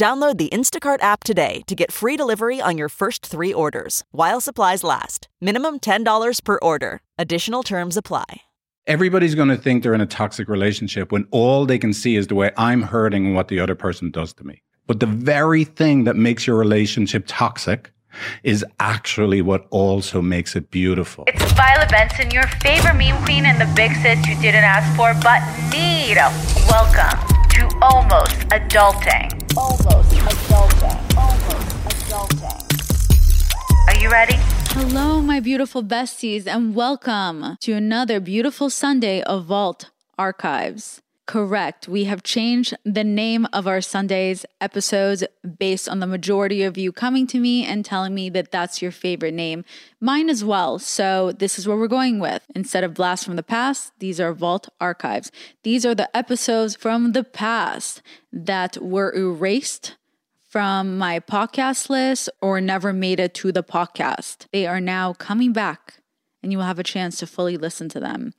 Download the Instacart app today to get free delivery on your first three orders while supplies last. Minimum $10 per order. Additional terms apply. Everybody's going to think they're in a toxic relationship when all they can see is the way I'm hurting and what the other person does to me. But the very thing that makes your relationship toxic is actually what also makes it beautiful. It's Violet Benson, your favorite meme queen and the big sis you didn't ask for but need. Welcome to Almost Adulting. Almost Adulting. Almost Adulting. Are you ready? Hello, my beautiful besties, and welcome to another beautiful Sunday of Vault Archives. Correct. We have changed the name of our Sundays episodes based on the majority of you coming to me and telling me that that's your favorite name. Mine as well. So this is what we're going with. Instead of Blast from the Past, these are Vault Archives. These are the episodes from the past that were erased from my podcast list or never made it to the podcast. They are now coming back and you will have a chance to fully listen to them.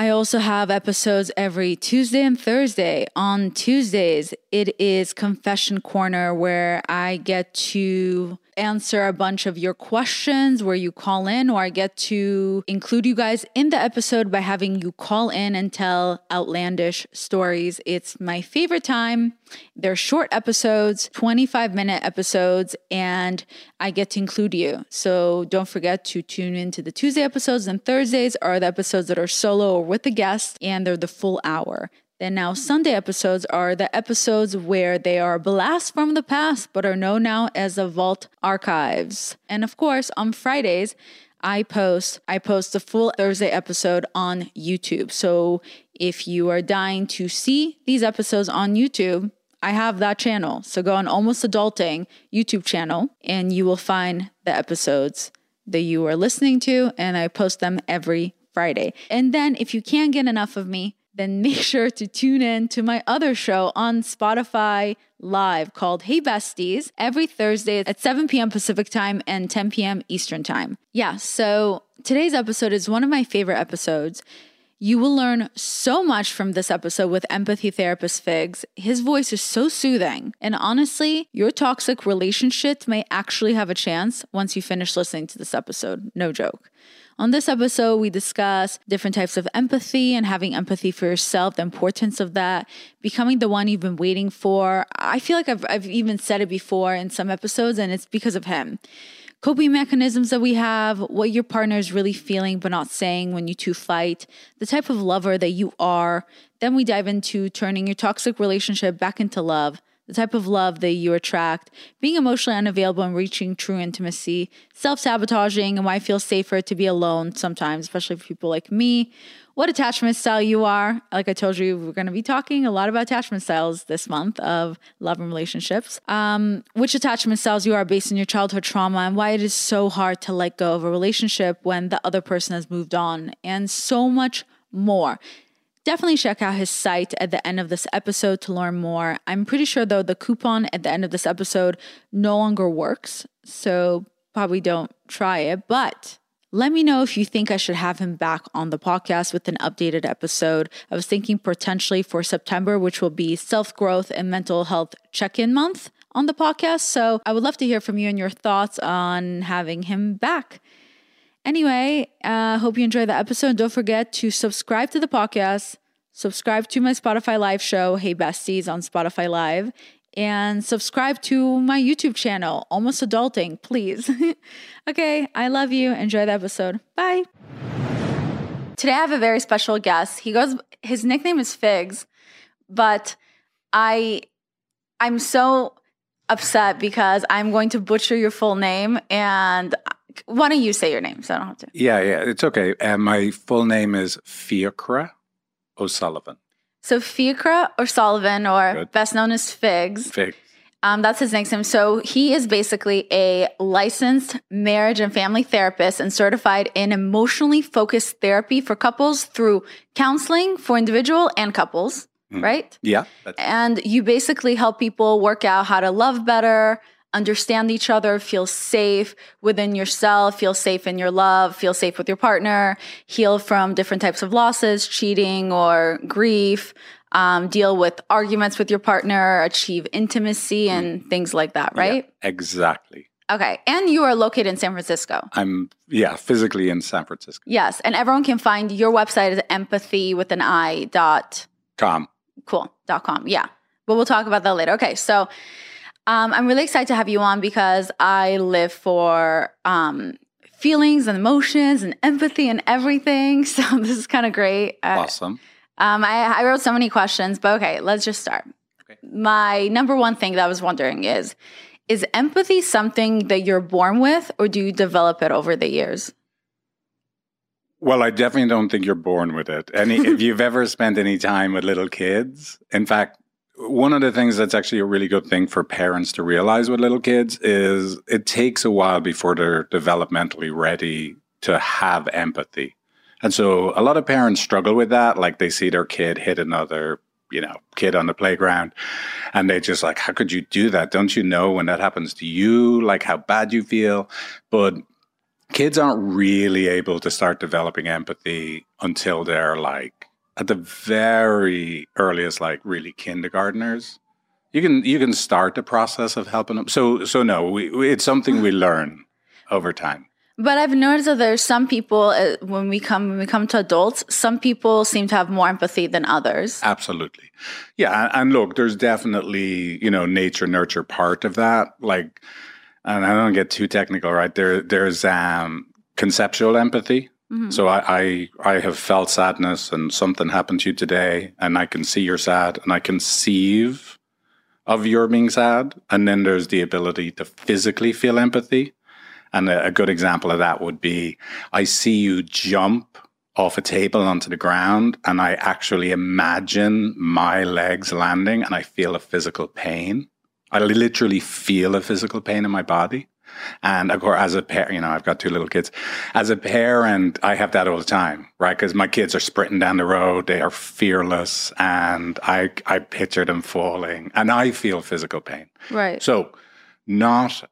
I also have episodes every Tuesday and Thursday. On Tuesdays, it is Confession Corner where I get to answer a bunch of your questions where you call in, or I get to include you guys in the episode by having you call in and tell outlandish stories. It's my favorite time. They're short episodes, 25 minute episodes, and I get to include you. So don't forget to tune into the Tuesday episodes and Thursdays are the episodes that are solo or with a guest, and they're the full hour. Then now Sunday episodes are the episodes where they are blasts from the past but are known now as the Vault Archives. And of course, on Fridays, I post I post the full Thursday episode on YouTube. So if you are dying to see these episodes on YouTube, I have that channel. So go on Almost Adulting YouTube channel and you will find the episodes that you are listening to and I post them every Friday. And then if you can't get enough of me, then make sure to tune in to my other show on Spotify Live called Hey Besties every Thursday at 7 p.m. Pacific time and 10 p.m. Eastern time. Yeah, so today's episode is one of my favorite episodes. You will learn so much from this episode with empathy therapist Figs. His voice is so soothing. And honestly, your toxic relationship may actually have a chance once you finish listening to this episode. No joke. On this episode, we discuss different types of empathy and having empathy for yourself, the importance of that, becoming the one you've been waiting for. I feel like I've, I've even said it before in some episodes, and it's because of him. Coping mechanisms that we have, what your partner is really feeling but not saying when you two fight, the type of lover that you are. Then we dive into turning your toxic relationship back into love the type of love that you attract, being emotionally unavailable and reaching true intimacy, self sabotaging, and why I feel safer to be alone sometimes, especially for people like me. What attachment style you are. Like I told you, we're going to be talking a lot about attachment styles this month of love and relationships. Um, which attachment styles you are based on your childhood trauma and why it is so hard to let go of a relationship when the other person has moved on, and so much more. Definitely check out his site at the end of this episode to learn more. I'm pretty sure, though, the coupon at the end of this episode no longer works. So probably don't try it. But let me know if you think I should have him back on the podcast with an updated episode. I was thinking potentially for September, which will be self growth and mental health check in month on the podcast. So I would love to hear from you and your thoughts on having him back. Anyway, uh, hope you enjoy the episode. Don't forget to subscribe to the podcast, subscribe to my Spotify Live show, Hey Besties, on Spotify Live, and subscribe to my YouTube channel, Almost Adulting, please. okay, I love you. Enjoy the episode. Bye. Today I have a very special guest. He goes, his nickname is Figs, but I, I'm so upset because I'm going to butcher your full name and why don't you say your name so I don't have to? Yeah, yeah, it's okay. And uh, my full name is Fiachra O'Sullivan. So Fiachra O'Sullivan, or Good. best known as Figs. Figs. Um, that's his nickname. So he is basically a licensed marriage and family therapist and certified in emotionally focused therapy for couples through counseling for individual and couples, right? Yeah. And you basically help people work out how to love better, understand each other, feel safe within yourself, feel safe in your love, feel safe with your partner, heal from different types of losses, cheating or grief, um, deal with arguments with your partner, achieve intimacy and things like that, right? yeah, exactly. Okay. And you are located in San Francisco. I'm, yeah, physically in San Francisco. Yes. And everyone can find your website is empathy with an I dot Calm. cool dot com yeah but we'll talk about that later okay so um, i'm really excited to have you on because i live for um, feelings and emotions and empathy and everything so this is kind of great Uh, Awesome. um, I, I wrote so many questions but okay let's just start Okay. my number one thing that i was wondering is is empathy something that you're born with or do you develop it over the years Well, I definitely don't think you're born with it. Any, if you've ever spent any time with little kids, in fact, one of the things that's actually a really good thing for parents to realize with little kids is it takes a while before they're developmentally ready to have empathy. And so a lot of parents struggle with that. Like they see their kid hit another, you know, kid on the playground and they just like, how could you do that? Don't you know when that happens to you, like how bad you feel? But kids aren't really able to start developing empathy until they're like at the very earliest like really kindergartners you can you can start the process of helping them so so no we, we, it's something we learn over time But I've noticed that there's some people uh, when we come when we come to adults, some people seem to have more empathy than others. Absolutely. Yeah. and- And look, there's definitely, you know, nature nurture part of that. Like, and I don't get too technical, right? There, there's um, conceptual empathy. Mm-hmm. So I, I, I have felt sadness and something happened to you today and I can see you're sad and I conceive of your being sad. And then there's the ability to physically feel empathy. And a, a good example of that would be I see you jump off a table onto the ground and I actually imagine my legs landing and I feel a physical pain. I literally feel a physical pain in my body. And of course, as a parent, you know, I've got two little kids. As a parent, I have that all the time, right? Because my kids are sprinting down the road. They are fearless. And I, I picture them falling and I feel physical pain. Right. So, not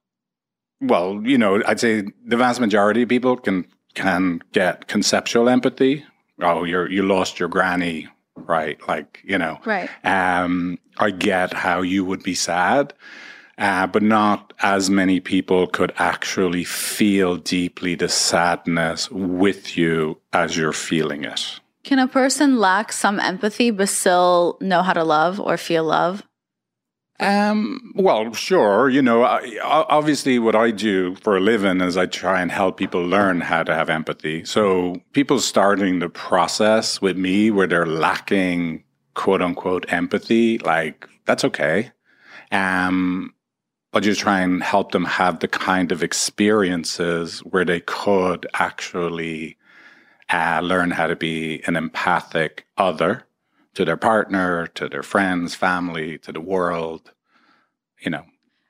well, you know, I'd say the vast majority of people can can get conceptual empathy. Oh, you're you lost your granny, right? Like you know, Right. Um, I get how you would be sad, uh, but not as many people could actually feel deeply the sadness with you as you're feeling it. Can a person lack some empathy but still know how to love or feel love? Um, well, sure. You know, I, obviously, what I do for a living is I try and help people learn how to have empathy. So, people starting the process with me where they're lacking quote unquote empathy, like that's okay. Um, I just try and help them have the kind of experiences where they could actually uh, learn how to be an empathic other to their partner, to their friends, family, to the world. You know,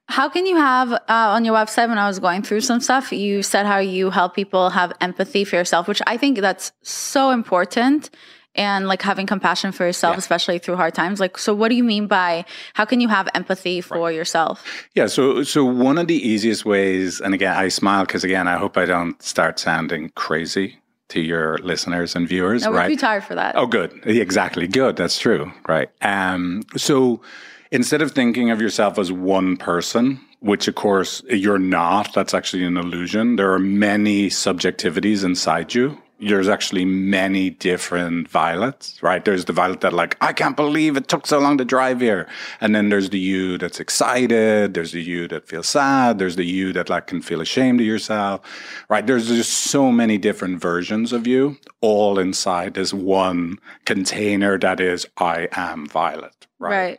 How can you have uh, on your website when I was going through some stuff, you said how you help people have empathy for yourself, which I think that's so important. And like having compassion for yourself, Yeah. especially through hard times. Like, so what do you mean by how can you have empathy for yourself? yeah. So, so one of the easiest ways, and again, I smile because again, I hope I don't start sounding crazy to your listeners and viewers. No, right? too tired for that. Oh, good. Exactly. Good. That's true. Right. Um, so instead of thinking of yourself as one person, which of course you're not, that's actually an illusion. There are many subjectivities inside you. There's actually many different violets, right? There's the violet that like, I can't believe it took so long to drive here. And then there's the you that's excited. There's the you that feels sad. There's the you that like can feel ashamed of yourself, right? There's just so many different versions of you all inside this one container that is I am violet, right? right.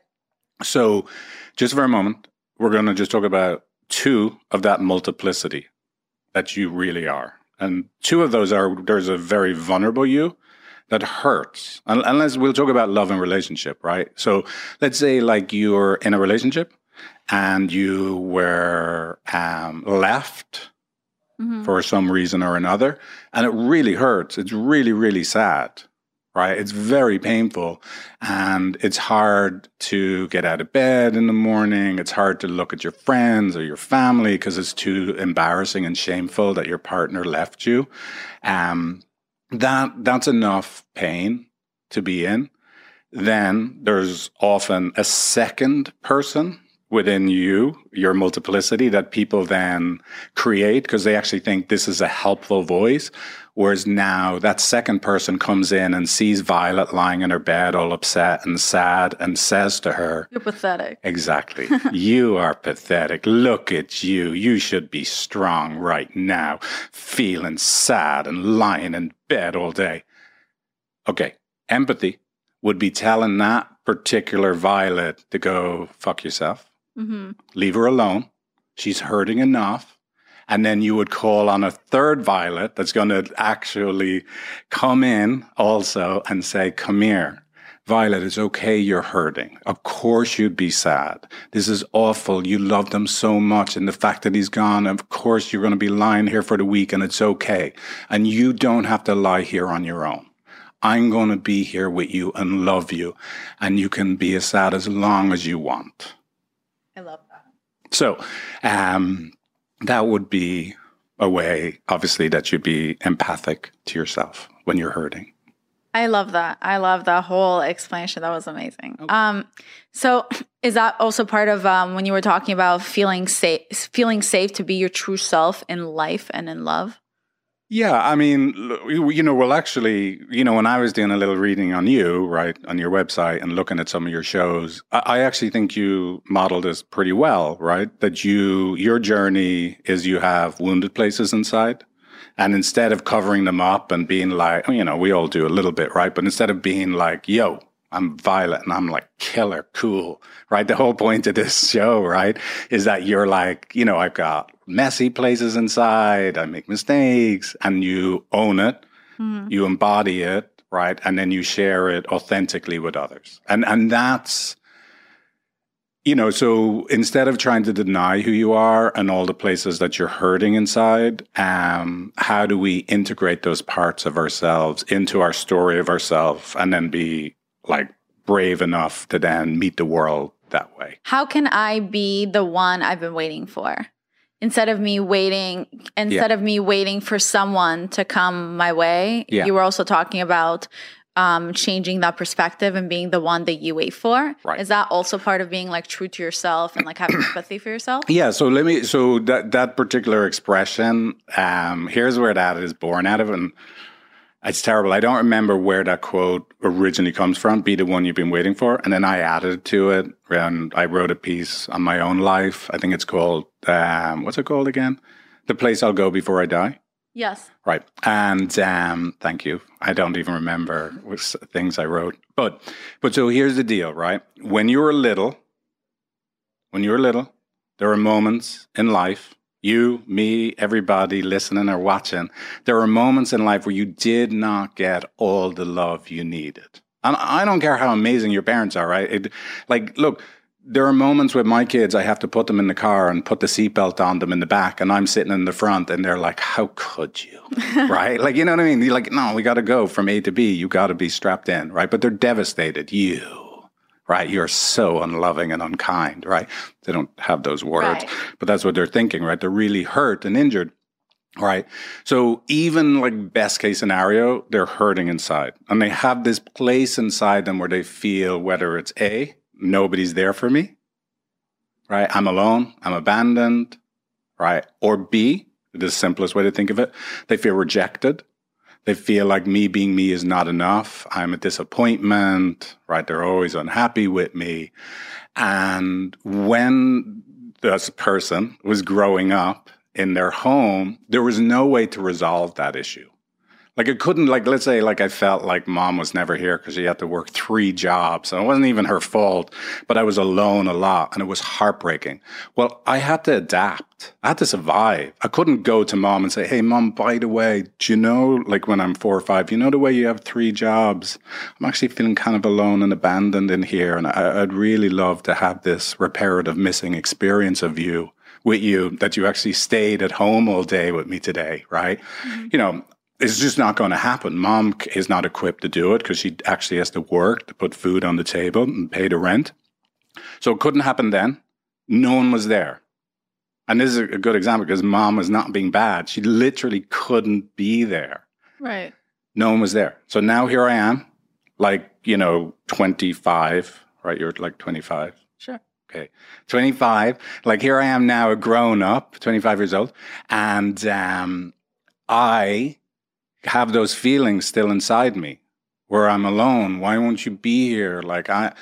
So, just for a moment, we're going to just talk about two of that multiplicity that you really are. And two of those are there's a very vulnerable you that hurts. Unless we'll talk about love and relationship, right? So, let's say like you're in a relationship and you were um, left Mhm. for some reason or another. And it really hurts. It's really, really sad, right? It's very painful. And it's hard to get out of bed in the morning. It's hard to look at your friends or your family because it's too embarrassing and shameful that your partner left you. Um, that that's enough pain to be in. Then there's often a second person within you, your multiplicity, that people then create because they actually think this is a helpful voice. Whereas now that second person comes in and sees Violet lying in her bed, all upset and sad, and says to her, You're pathetic. Exactly. you are pathetic. Look at you. You should be strong right now, feeling sad and lying in bed all day. Okay. Empathy would be telling that particular Violet to go fuck yourself, hmm leave her alone. She's hurting enough. And then you would call on a third Violet that's going to actually come in also and say, Come here. Violet, it's okay you're hurting. Of course you'd be sad. This is awful. You love them so much. And the fact that he's gone, of course you're going to be lying here for the week and it's okay. And you don't have to lie here on your own. I'm going to be here with you and love you. And you can be as sad as long as you want. I love that. So um, that would be a way, obviously, that you'd be empathic to yourself when you're hurting. I love that. I love that whole explanation. That was amazing. Um, so is that also part of um, when you were talking about feeling safe, feeling safe to be your true self in life and in love? Yeah, I mean, you know, well, actually, you know, when I was doing a little reading on you, right, on your website and looking at some of your shows, I actually think you modeled this pretty well, right? That you, your journey is you have wounded places inside. And instead of covering them up and being like, you know, we all do a little bit, right? But instead of being like, yo, I'm Violet and I'm like killer cool, right? The whole point of this show, right, is that you're like, you know, I've got messy places inside, I make mistakes, and you own it, you embody it, right? And then you share it authentically with others. And and that's you know, so instead of trying to deny who you are and all the places that you're hurting inside, um, how do we integrate those parts of ourselves into our story of ourselves and then be like brave enough to then meet the world that way? How can I be the one I've been waiting for? Instead of me waiting, instead of me waiting for someone to come my way, Yeah. you were also talking about um, changing that perspective and being the one that you wait for. Right. Is that also part of being like true to yourself and like having empathy for yourself? Yeah, so let me so that that particular expression, um, here's where that is born out of, and it's terrible. I don't remember where that quote originally comes from. Be the one you've been waiting for, and then I added to it, and I wrote a piece on my own life. I think it's called um, what's it called again? The place I'll go before I die. Yes. Right. And um, thank you. I don't even remember s- things I wrote. But but so here's the deal, right? When you were little, when you were little, there are moments in life, you, me, everybody listening or watching, there are moments in life where you did not get all the love you needed. And I don't care how amazing your parents are, right? It, like, look, there are moments with my kids, I have to put them in the car and put the seatbelt on them in the back, and I'm sitting in the front, and they're like, How could you? right? Like, you know what I mean? You're like, No, we got to go from A to B. You got to be strapped in, right? But they're devastated. You, right? You're so unloving and unkind, right? They don't have those words, Right. but that's what they're thinking, right? They're really hurt and injured. Right. So even like best case scenario, they're hurting inside and they have this place inside them where they feel whether it's A, nobody's there for me, right? I'm alone, I'm abandoned, right? Or B, the simplest way to think of it, they feel rejected. They feel like me being me is not enough. I'm a disappointment, right? They're always unhappy with me. And when this person was growing up in their home, there was no way to resolve that issue. Like it couldn't, like, let's say, like I felt like mom was never here because she had to work three jobs. And it wasn't even her fault, but I was alone a lot and it was heartbreaking. Well, I had to adapt. I had to survive. I couldn't go to mom and say, Hey, mom, by the way, do you know, like when I'm four or five, you know, the way you have three jobs? I'm actually feeling kind of alone and abandoned in here. And I, I'd really love to have this reparative missing experience of you with you that you actually stayed at home all day with me today, right? Mm-hmm. You know, it's just not going to happen. Mom is not equipped to do it because she actually has to work to put food on the table and pay the rent. So it couldn't happen then. No one was there. And this is a good example because mom was not being bad. She literally couldn't be there. Right. No one was there. So now here I am, like, you know, 25, right? You're like 25. Sure. Okay. 25. Like here I am now, a grown up, 25 years old. And um, I have those feelings still inside me where I'm alone. Why won't you be here? Like I,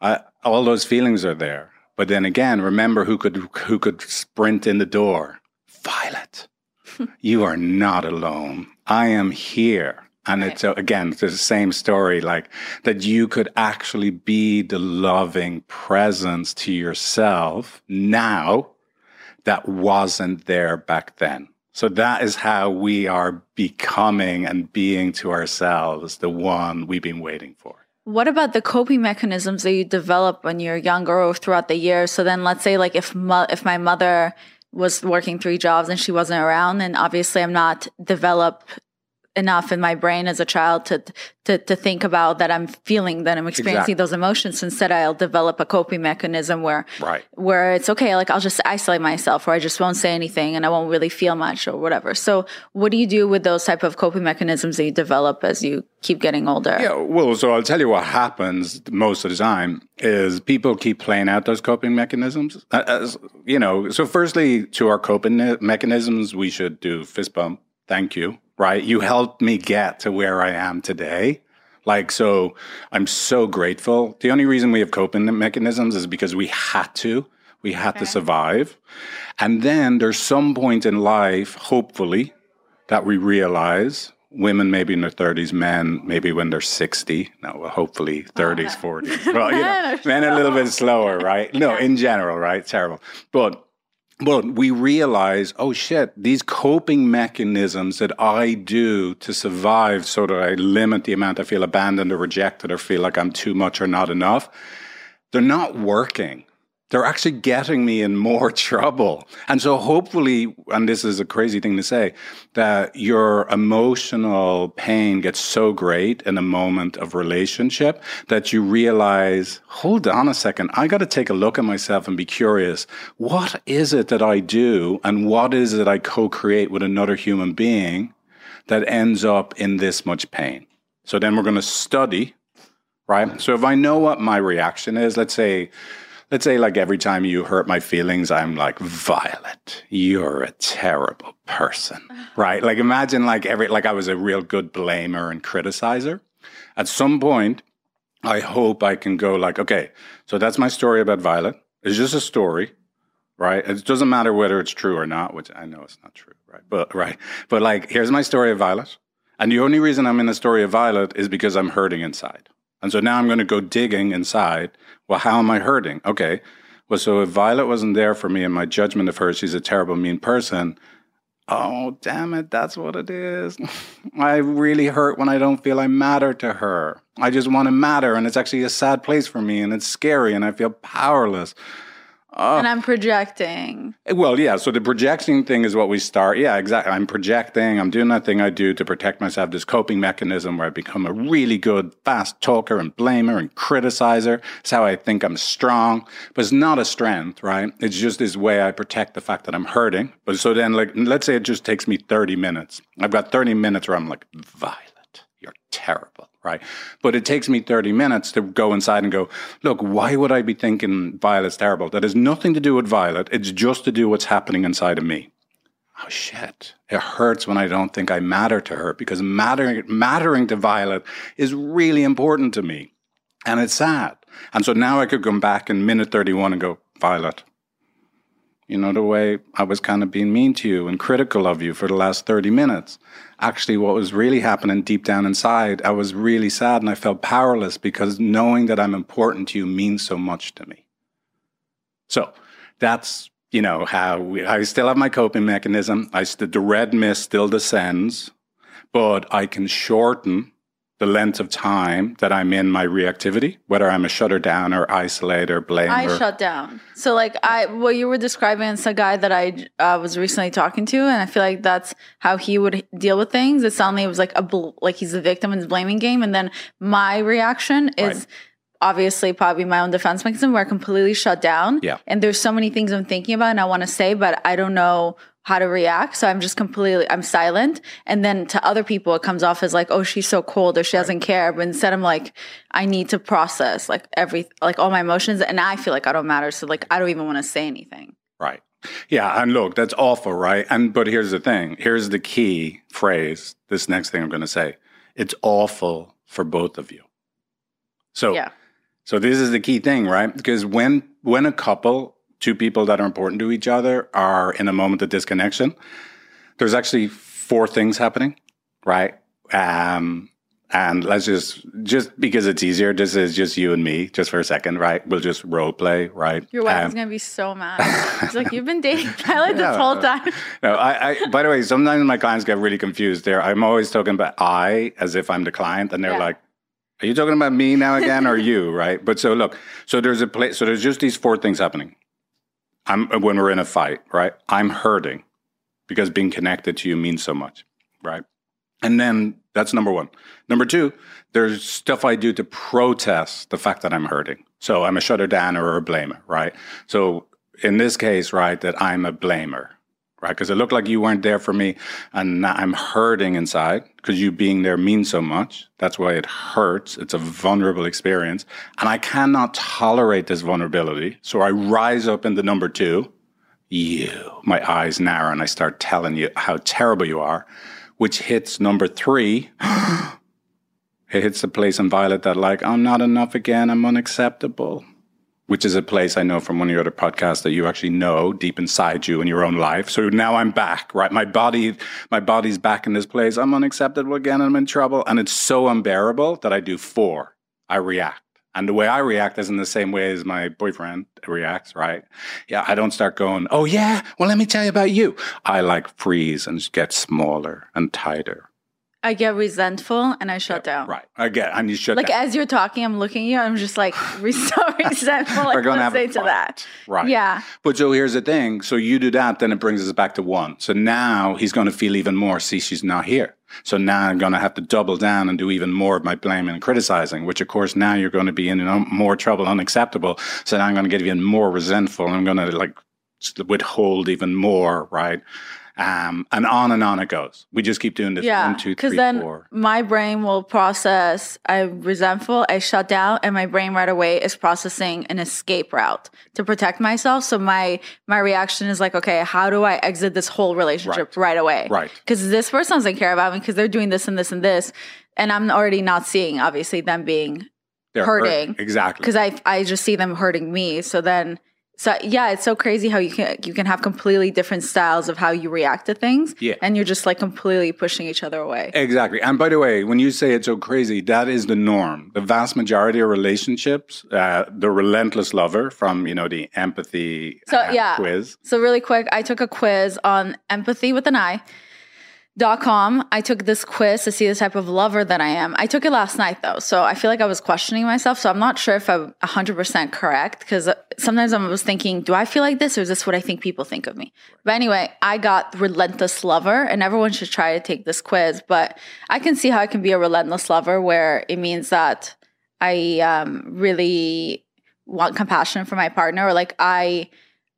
I, all those feelings are there. But then again, remember who could who could sprint in the door? Violet. you are not alone. I am here. And right. it's again, it's the same story, like that you could actually be the loving presence to yourself now that wasn't there back then. So that is how we are becoming and being to ourselves the one we've been waiting for. What about the coping mechanisms that you develop when you're younger or throughout the years? So then let's say like if mo- if my mother was working three jobs and she wasn't around, then obviously I'm not develop enough in my brain as a child to to to think about that I'm feeling that I'm experiencing exactly. those emotions. Instead, I'll develop a coping mechanism where right. where it's okay, like I'll just isolate myself, or I just won't say anything, and I won't really feel much, or whatever. So, what do you do with those type of coping mechanisms that you develop as you keep getting older? Yeah, well, so I'll tell you what happens most of the time is people keep playing out those coping mechanisms. Uh, as, you know, so firstly, to our coping mechanisms, we should do fist bump. Thank you right? You helped me get to where I am today. Like, so I'm so grateful. The only reason we have coping mechanisms is because we had to. We had okay. to survive. And then there's some point in life, hopefully, that we realize women maybe in their 30s, men maybe when they're 60. No, well, hopefully 30s, 40s. Well, you know, men a little bit slower, right? No, in general, right? Terrible. But but we realize, oh shit, these coping mechanisms that I do to survive so that I limit the amount I feel abandoned or rejected or feel like I'm too much or not enough, they're not working they're actually getting me in more trouble. And so hopefully, and this is a crazy thing to say, that your emotional pain gets so great in a moment of relationship that you realize, hold on a second, I got to take a look at myself and be curious. What is it that I do and what is it I co-create with another human being that ends up in this much pain? So then we're going to study, right? So if I know what my reaction is, let's say, let's say like every time you hurt my feelings i'm like violet you're a terrible person right? Like imagine like every like i was a real good blamer and criticizer. At some point i hope i can go like okay so that's my story about violet. It's just a story right? It doesn't matter whether it's true or not which i know it's not true right? But right. But like here's my story of violet. And the only reason i'm in the story of violet is because i'm hurting inside. And so now I'm going to go digging inside. Well, how am I hurting? Okay. Well, so if Violet wasn't there for me and my judgment of her, she's a terrible, mean person. Oh, damn it. That's what it is. I really hurt when I don't feel I matter to her. I just want to matter. And it's actually a sad place for me and it's scary and I feel powerless. Uh, and I'm projecting. Well, yeah. So the projecting thing is what we start. Yeah, exactly. I'm projecting. I'm doing that thing I do to protect myself. This coping mechanism where I become a really good, fast talker and blamer and criticizer. It's how I think I'm strong, but it's not a strength, right? It's just this way I protect the fact that I'm hurting. But so then, like, let's say it just takes me 30 minutes. I've got 30 minutes where I'm like, Violet, you're terrible right? But it takes me 30 minutes to go inside and go, look, why would I be thinking Violet's terrible? That has nothing to do with Violet. It's just to do what's happening inside of me. Oh shit. It hurts when I don't think I matter to her because mattering, mattering to Violet is really important to me. And it's sad. And so now I could come back in minute 31 and go, Violet, You know, the way I was kind of being mean to you and critical of you for the last 30 minutes. Actually, what was really happening deep down inside, I was really sad and I felt powerless because knowing that I'm important to you means so much to me. So that's, you know, how we, I still have my coping mechanism. I the red mist still descends, but I can shorten the length of time that I'm in my reactivity, whether I'm a shutter down or isolate or blame. I or, shut down. So like I what you were describing is a guy that I uh, was recently talking to, and I feel like that's how he would deal with things. It suddenly was like a bl- like he's the victim in his blaming game, and then my reaction is. Right. Obviously, probably my own defense mechanism where I completely shut down. Yeah. And there's so many things I'm thinking about and I want to say, but I don't know how to react. So I'm just completely, I'm silent. And then to other people, it comes off as like, oh, she's so cold or she doesn't care. But instead, I'm like, I need to process like every, like all my emotions. And I feel like I don't matter. So like, I don't even want to say anything. Right. Yeah, and look, that's awful, right? And but here's the thing. Here's the key phrase. This next thing I'm going to say. It's awful for both of you. So Yeah. So this is the key thing, right? Because when when a couple, two people that are important to each other, are in a moment of disconnection, there's actually four things happening, right? Um, and let's just just because it's easier, this is just you and me, just for a second, right? We'll just role play, right? Your wife Um, is going to be so mad. She's like, you've been dating Tyler this Yeah. whole time. No, I, I. By the way, sometimes my clients get really confused. There, I'm always talking about I as if I'm the client, and they're Yeah. like, "Are you talking about me now again, or you?" Right? But so look, so there's a place. So there's just these four things happening. I'm when we're in a fight, right? I'm hurting because being connected to you means so much, right? And then that's number one. Number two, there's stuff I do to protest the fact that I'm hurting. So I'm a shutter down or a blamer, right? So in this case, right, that I'm a blamer, right? Because it looked like you weren't there for me and I'm hurting inside because you being there means so much. That's why it hurts. It's a vulnerable experience. And I cannot tolerate this vulnerability. So I rise up into number two, you. My eyes narrow and I start telling you how terrible you are, which hits number three. it hits the place in Violet that, like, I'm not enough again. I'm unacceptable. Which is a place I know from one of your other podcasts that you actually know deep inside you in your own life. So now I'm back, right? My body, my body's back in this place. I'm unacceptable again. I'm in trouble. And it's so unbearable that I do four. I react. And the way I react isn't the same way as my boyfriend reacts, right? Yeah, I don't start going, oh, yeah, well, let me tell you about you. I like freeze and get smaller and tighter. I get resentful and I shut down. Right. I get, and you shut down. Like down. as you're talking, I'm looking at you. I'm just like so resentful. Like We're have to say to that? Right. Yeah. But so here's the thing. So you do that, then it brings us back to one. So now he's going to feel even more. See, she's not here. So now I'm going to have to double down and do even more of my blaming and criticizing, which of course now you're going to be in more trouble, unacceptable. So now I'm going to get even more resentful. I'm going to like withhold even more, right? Um, and on and on it goes. We just keep doing this. Yeah, One, two, because then four. my brain will process. I'm resentful. I shut down, and my brain right away is processing an escape route to protect myself. So my my reaction is like, okay, how do I exit this whole relationship right, away? Right. Because this person doesn't care about me because they're doing this and this and this, and I'm already not seeing obviously them being They're hurting. Exactly. because I I just see them hurting me. So then. So yeah, it's so crazy how you can you can have completely different styles of how you react to things, Yeah. and you're just like completely pushing each other away. Exactly. And by the way, when you say it's so crazy, that is the norm. The vast majority of relationships, uh, the relentless lover from, you know, the empathy So, uh, yeah. quiz. So really quick, I took a quiz on empathy with an I. Dot com. I took this quiz to see the type of lover that I am. I took it last night though, so I feel like I was questioning myself. So I'm not sure if I'm 100% correct because sometimes I was thinking, do I feel like this or is this what I think people think of me? But anyway, I got relentless lover, and everyone should try to take this quiz. But I can see how I can be a relentless lover where it means that I um, really want compassion for my partner, or like I,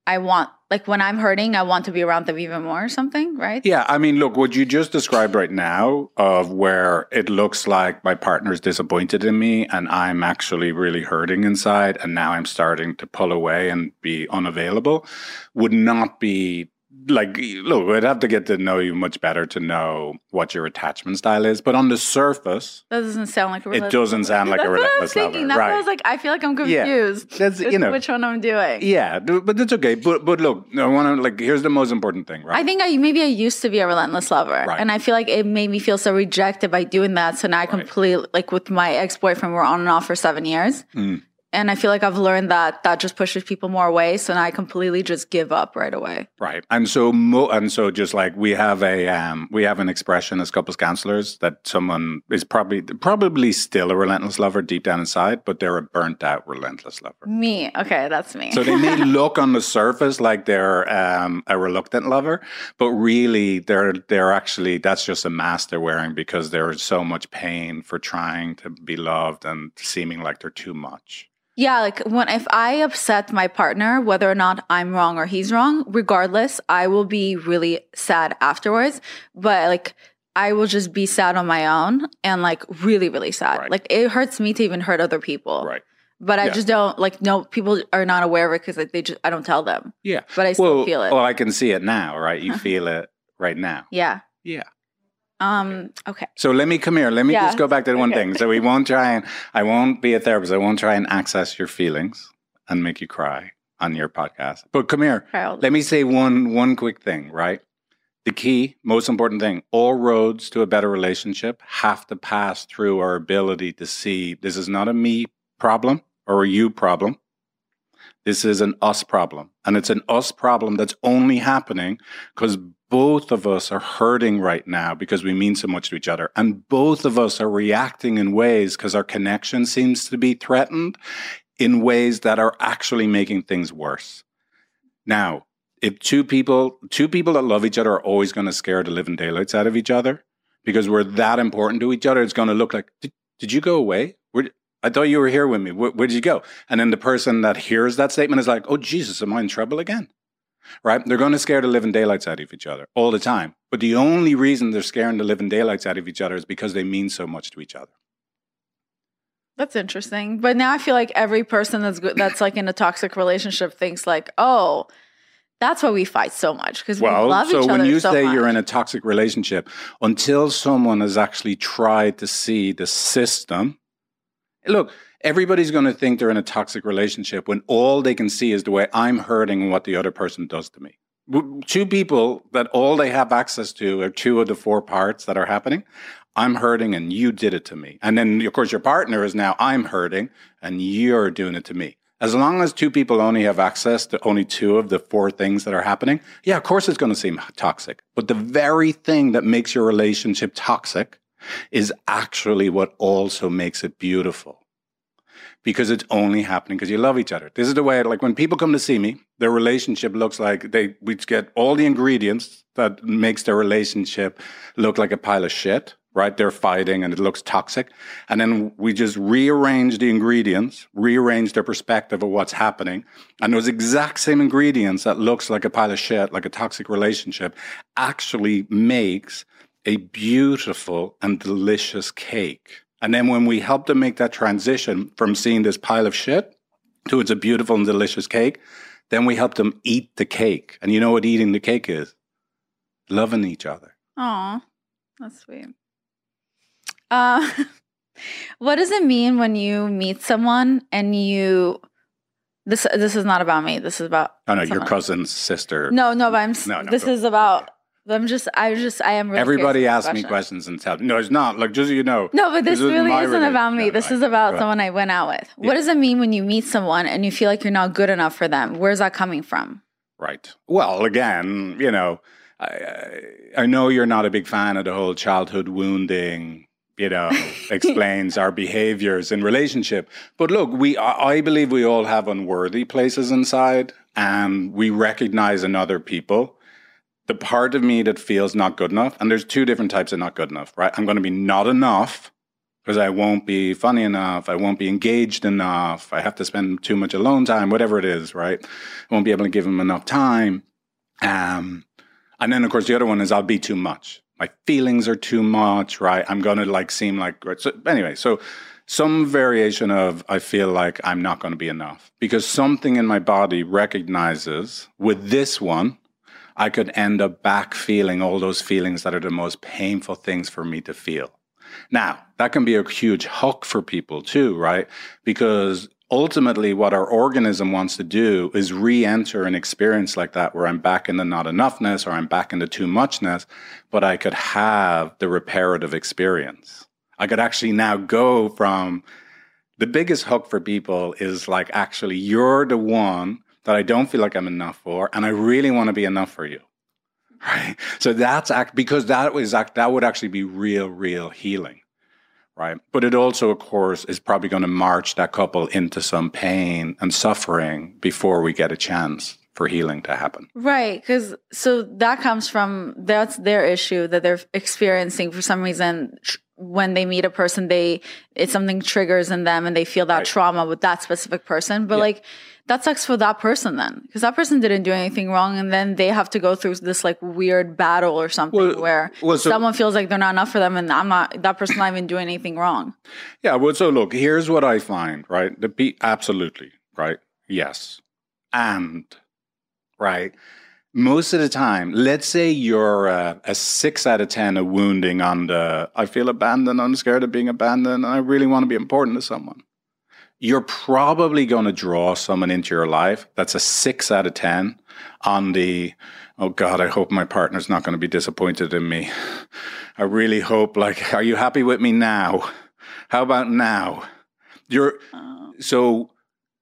I want like when I'm hurting, I want to be around them even more, or something, right? Yeah, I mean, look, what you just described right now of where it looks like my partner's disappointed in me and I'm actually really hurting inside and now I'm starting to pull away and be unavailable would not be like look we'd have to get to know you much better to know what your attachment style is but on the surface That doesn't sound like a relentless it doesn't sound like That's a what I was relentless thinking. lover That's why I was like, I feel like I'm Yeah. confused. That's- you know. which one I'm doing. yeah but it's okay but but look i want to like here's the most important thing right I think I maybe I used to be a relentless lover, Right. and I feel like it made me feel so rejected by doing that. So now I completely like with my ex boyfriend, we're on and off for seven years, Mm. And I feel like I've learned that that just pushes people more away. So now I completely just give up right away. Right. And so mo- and so just like we have a um we have an expression as couples counselors that someone is probably probably still a relentless lover deep down inside, but they're a burnt out relentless lover. Me, okay, that's me. So they may look on the surface like they're um, a reluctant lover, but really they're they're actually that's just a mask they're wearing because there's so much pain for trying to be loved and seeming like they're too much. Yeah, like when if I upset my partner, whether or not I'm wrong or he's wrong, regardless, I will be really sad afterwards. But like I will just be sad on my own and like really, really sad. Right. Like it hurts me to even hurt other people. Right. But I Yeah. just don't like no people are not aware of it because like they just I don't tell them. Yeah. But I still well, feel it. well, I can see it now, right? You feel it right now. yeah. Yeah. Um okay. So let me come here. Let me Yeah. just go back to one Okay. thing. So we won't try and I won't be a therapist. I won't try and access your feelings and make you cry on your podcast. But come here. Let me say one one quick thing, right? The key, most important thing, all roads to a better relationship have to pass through our ability to see this is not a me problem or a you problem. This is an us problem. And it's an us problem that's only happening because both of us are hurting right now because we mean so much to each other. And both of us are reacting in ways because our connection seems to be threatened in ways that are actually making things worse. Now, if two people, two people that love each other are always going to scare the living daylights out of each other because we're that important to each other, it's going to look like, did, did you go away? Where, I thought you were here with me. Where, where did you go? And then the person that hears that statement is like, oh, Jesus, am I in trouble again? Right? They're going to scare the living daylights out of each other all the time. But the only reason they're scaring the living daylights out of each other is because they mean so much to each other. That's interesting. But now I feel like every person that's good, that's like in a toxic relationship thinks like, oh, that's why we fight so much because we Well, love so each other So when you so say much. you're in a toxic relationship, until someone has actually tried to see the system, look, everybody's going to think they're in a toxic relationship when all they can see is the way I'm hurting and what the other person does to me. Two people that all they have access to are two of the four parts that are happening. I'm hurting and you did it to me. And then, of course, your partner is now I'm hurting and you're doing it to me. As long as two people only have access to only two of the four things that are happening, yeah, of course it's going to seem toxic. But the very thing that makes your relationship toxic is actually what also makes it beautiful. Because it's only happening because you love each other. This is the way, like when people come to see me, their relationship looks like they we get all the ingredients that makes their relationship look like a pile of shit right? They're fighting and it looks toxic. And then we just rearrange the ingredients, rearrange their perspective of what's happening. And those exact same ingredients that looks like a pile of shit, like a toxic relationship, actually makes a beautiful and delicious cake. And then when we help them make that transition from seeing this pile of shit to it's a beautiful and delicious cake, then we help them eat the cake. And you know what eating the cake is? Loving each other. Aw, that's sweet. Uh, what does it mean when you meet someone and you this this is not about me. This is about Oh no, your cousin's sister. No, no, but I'm. No, no, this is about. I'm just. I just. I am. Really Everybody asks about me questions and tell no, it's not. Like just so you know. No, but this, This really isn't rela- about me. No, this is about someone I went out with. Yeah. What does it mean when you meet someone and you feel like you're not good enough for them? Where's that coming from? Right. Well, again, you know, I, I know you're not a big fan of the whole childhood wounding. You know, explains our behaviors in relationship. But look, we I believe we all have unworthy places inside, and we recognize in other people the part of me that feels not good enough. And there's two different types of not good enough. Right. I'm going to be not enough because I won't be funny enough. I won't be engaged enough. I have to spend too much alone time, whatever it is, right? I won't be able to give him enough time. Um, and then, of course, the other one is I'll be too much. My feelings are too much, right? I'm going to like seem like, right? so anyway, so some variation of I feel like I'm not going to be enough because something in my body recognizes with this one, I could end up back feeling all those feelings that are the most painful things for me to feel. Now, that can be a huge hook for people too, right? Because ultimately what our organism wants to do is re-enter an experience like that where I'm back in the not enoughness or I'm back in the too muchness, but I could have the reparative experience. I could actually now go from the biggest hook for people is like actually you're the one that I don't feel like I'm enough for and I really want to be enough for you. Right? So that's act because that was act that would actually be real real healing right? But it also, of course, is probably going to march that couple into some pain and suffering before we get a chance for healing to happen. Right. Because so that comes from that's their issue that they're experiencing for some reason. When they meet a person, they it's something triggers in them and they feel that right. trauma with that specific person. But yeah. like that sucks for that person then because that person didn't do anything wrong and then they have to go through this like weird battle or something well, where well, so, someone feels like they're not enough for them and i'm not that person not even doing anything wrong. Yeah well so look here's what i find right? The pe- absolutely right? Yes. And right? Most of the time, let's say you're a, a, six out of 10 a wounding on the uh, I feel abandoned, I'm scared of being abandoned, and I really want to be important to someone you're probably going to draw someone into your life that's a six out of 10 on the, oh God, I hope my partner's not going to be disappointed in me. I really hope, like, are you happy with me now? How about now? You're, oh. so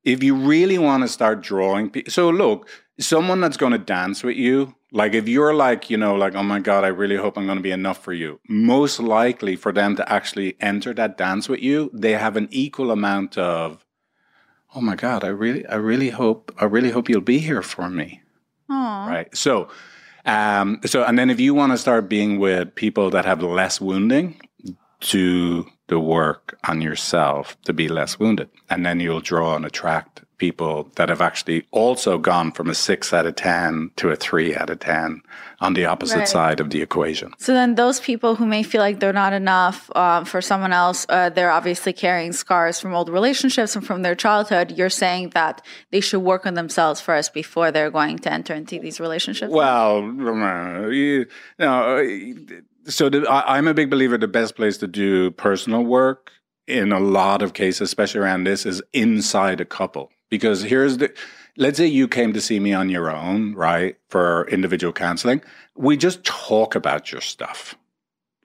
if you really want to start drawing, so look, someone that's going to dance with you like if you're like, you know, like, oh my God, I really hope I'm going to be enough for you. Most likely for them to actually enter that dance with you, they have an equal amount of, oh my God, I really, I really hope, I really hope you'll be here for me. Aww. Right. So, um, so, and then if you want to start being with people that have less wounding, do the work on yourself to be less wounded. And then you'll draw and attract people that have actually also gone from a six out of 10 to a three out of 10 on the opposite right. side of the equation. So then those people who may feel like they're not enough uh, for someone else, uh, they're obviously carrying scars from old relationships and from their childhood. You're saying that they should work on themselves first before they're going to enter into these relationships? Well, you know, so the, I, I'm a big believer the best place to do personal work in a lot of cases, especially around this, is inside a couple because here's the let's say you came to see me on your own, right, for individual counseling. We just talk about your stuff.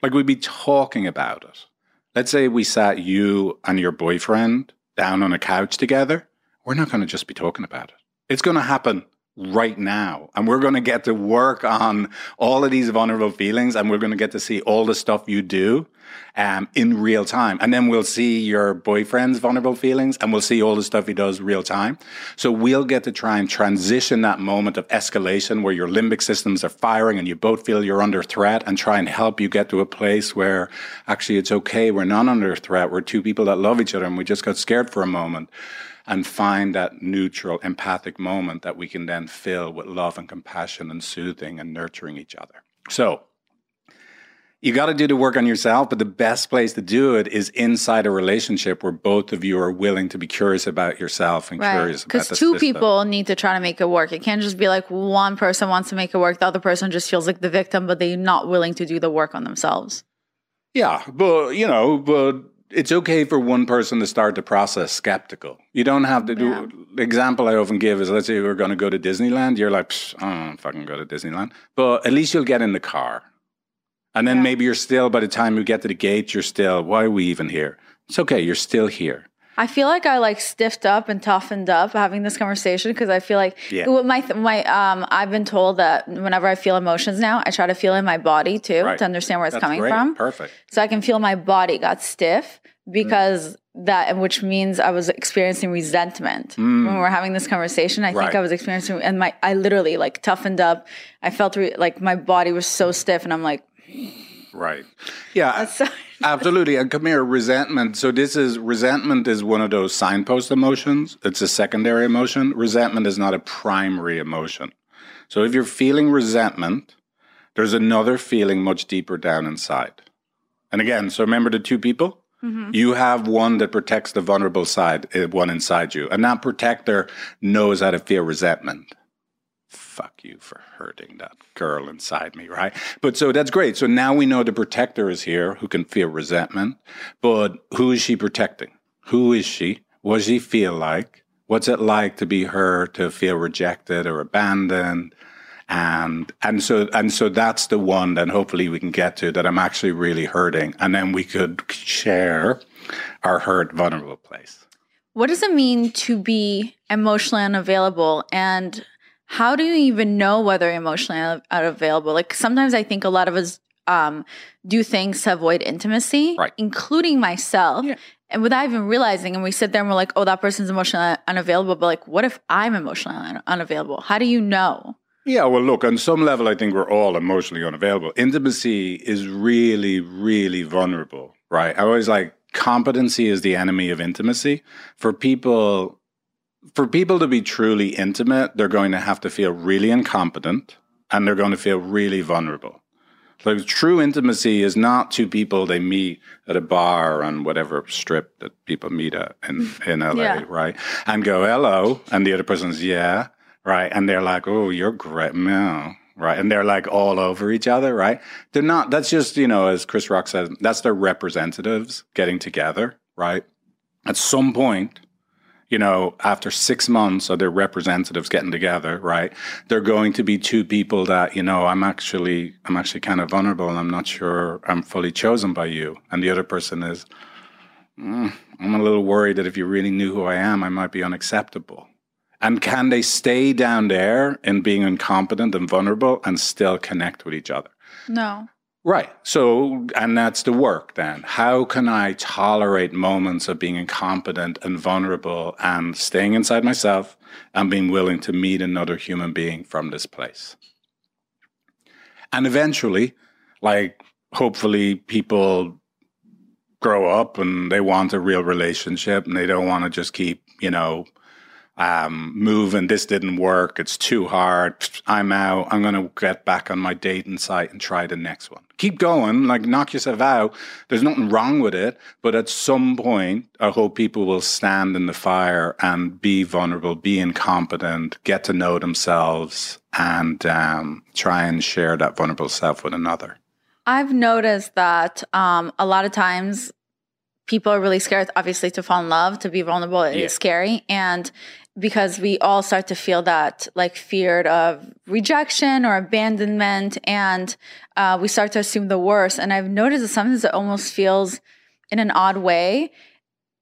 Like we'd be talking about it. Let's say we sat you and your boyfriend down on a couch together. We're not going to just be talking about it. It's going to happen right now. And we're going to get to work on all of these vulnerable feelings and we're going to get to see all the stuff you do um, in real time. And then we'll see your boyfriend's vulnerable feelings and we'll see all the stuff he does real time. So we'll get to try and transition that moment of escalation where your limbic systems are firing and you both feel you're under threat and try and help you get to a place where actually it's okay. We're not under threat. We're two people that love each other and we just got scared for a moment and find that neutral, empathic moment that we can then fill with love and compassion and soothing and nurturing each other. So, you got to do the work on yourself, but the best place to do it is inside a relationship where both of you are willing to be curious about yourself and right. curious about Because two system. people need to try to make it work. It can't just be like one person wants to make it work, the other person just feels like the victim, but they're not willing to do the work on themselves. Yeah, but you know, but it's okay for one person to start the process skeptical. You don't have to do. Yeah. The example I often give is, let's say we're going to go to Disneyland. You're like, I don't fucking go to Disneyland, but at least you'll get in the car, and then yeah. maybe you're still. By the time you get to the gate, you're still. Why are we even here? It's okay. You're still here. I feel like I like stiffed up and toughened up having this conversation because I feel like yeah. my my um I've been told that whenever I feel emotions now, I try to feel in my body too right. to understand where it's That's coming great. from. Perfect. So I can feel my body got stiff because mm. that which means I was experiencing resentment mm. when we are having this conversation. I right. think I was experiencing and my I literally like toughened up. I felt re- like my body was so stiff, and I'm like. Right. Yeah. absolutely. And come here, resentment. So this is resentment is one of those signpost emotions. It's a secondary emotion. Resentment is not a primary emotion. So if you're feeling resentment, there's another feeling much deeper down inside. And again, so remember the two people? Mm-hmm. You have one that protects the vulnerable side, uh, one inside you. And that protector knows how to feel resentment fuck you for hurting that girl inside me, right? But so that's great. So now we know the protector is here who can feel resentment, but who is she protecting? Who is she? What does she feel like? What's it like to be her, to feel rejected or abandoned? And and so and so that's the one that hopefully we can get to that I'm actually really hurting. And then we could share our hurt vulnerable place. What does it mean to be emotionally unavailable? And how do you even know whether emotionally unavailable? Like sometimes I think a lot of us um, do things to avoid intimacy, right. including myself. Yeah. And without even realizing, and we sit there and we're like, oh, that person's emotionally unavailable. But like, what if I'm emotionally un- unavailable? How do you know? Yeah, well, look, on some level, I think we're all emotionally unavailable. Intimacy is really, really vulnerable, right? I always like competency is the enemy of intimacy. For people, for people to be truly intimate, they're going to have to feel really incompetent and they're going to feel really vulnerable. Like true intimacy is not two people they meet at a bar on whatever strip that people meet at in, in LA, yeah. right? And go hello, and the other person's yeah, right? And they're like, oh, you're great, man, right? And they're like all over each other, right? They're not. That's just you know, as Chris Rock says, that's their representatives getting together, right? At some point, you know, after six months of their representatives getting together, right? They're going to be two people that, you know, I'm actually, I'm actually kind of vulnerable and I'm not sure I'm fully chosen by you. And the other person is, mm, I'm a little worried that if you really knew who I am, I might be unacceptable. And can they stay down there in being incompetent and vulnerable and still connect with each other? No. Right. So, and that's the work then. How can I tolerate moments of being incompetent and vulnerable and staying inside myself and being willing to meet another human being from this place? And eventually, like, hopefully, people grow up and they want a real relationship and they don't want to just keep, you know, um, move and This didn't work. It's too hard. I'm out. I'm going to get back on my dating site and try the next one. Keep going, like knock yourself out. There's nothing wrong with it. But at some point, I hope people will stand in the fire and be vulnerable, be incompetent, get to know themselves, and um, try and share that vulnerable self with another. I've noticed that um, a lot of times people are really scared, obviously, to fall in love, to be vulnerable. It yeah. is scary. And because we all start to feel that like fear of rejection or abandonment and uh, we start to assume the worst and i've noticed that sometimes it almost feels in an odd way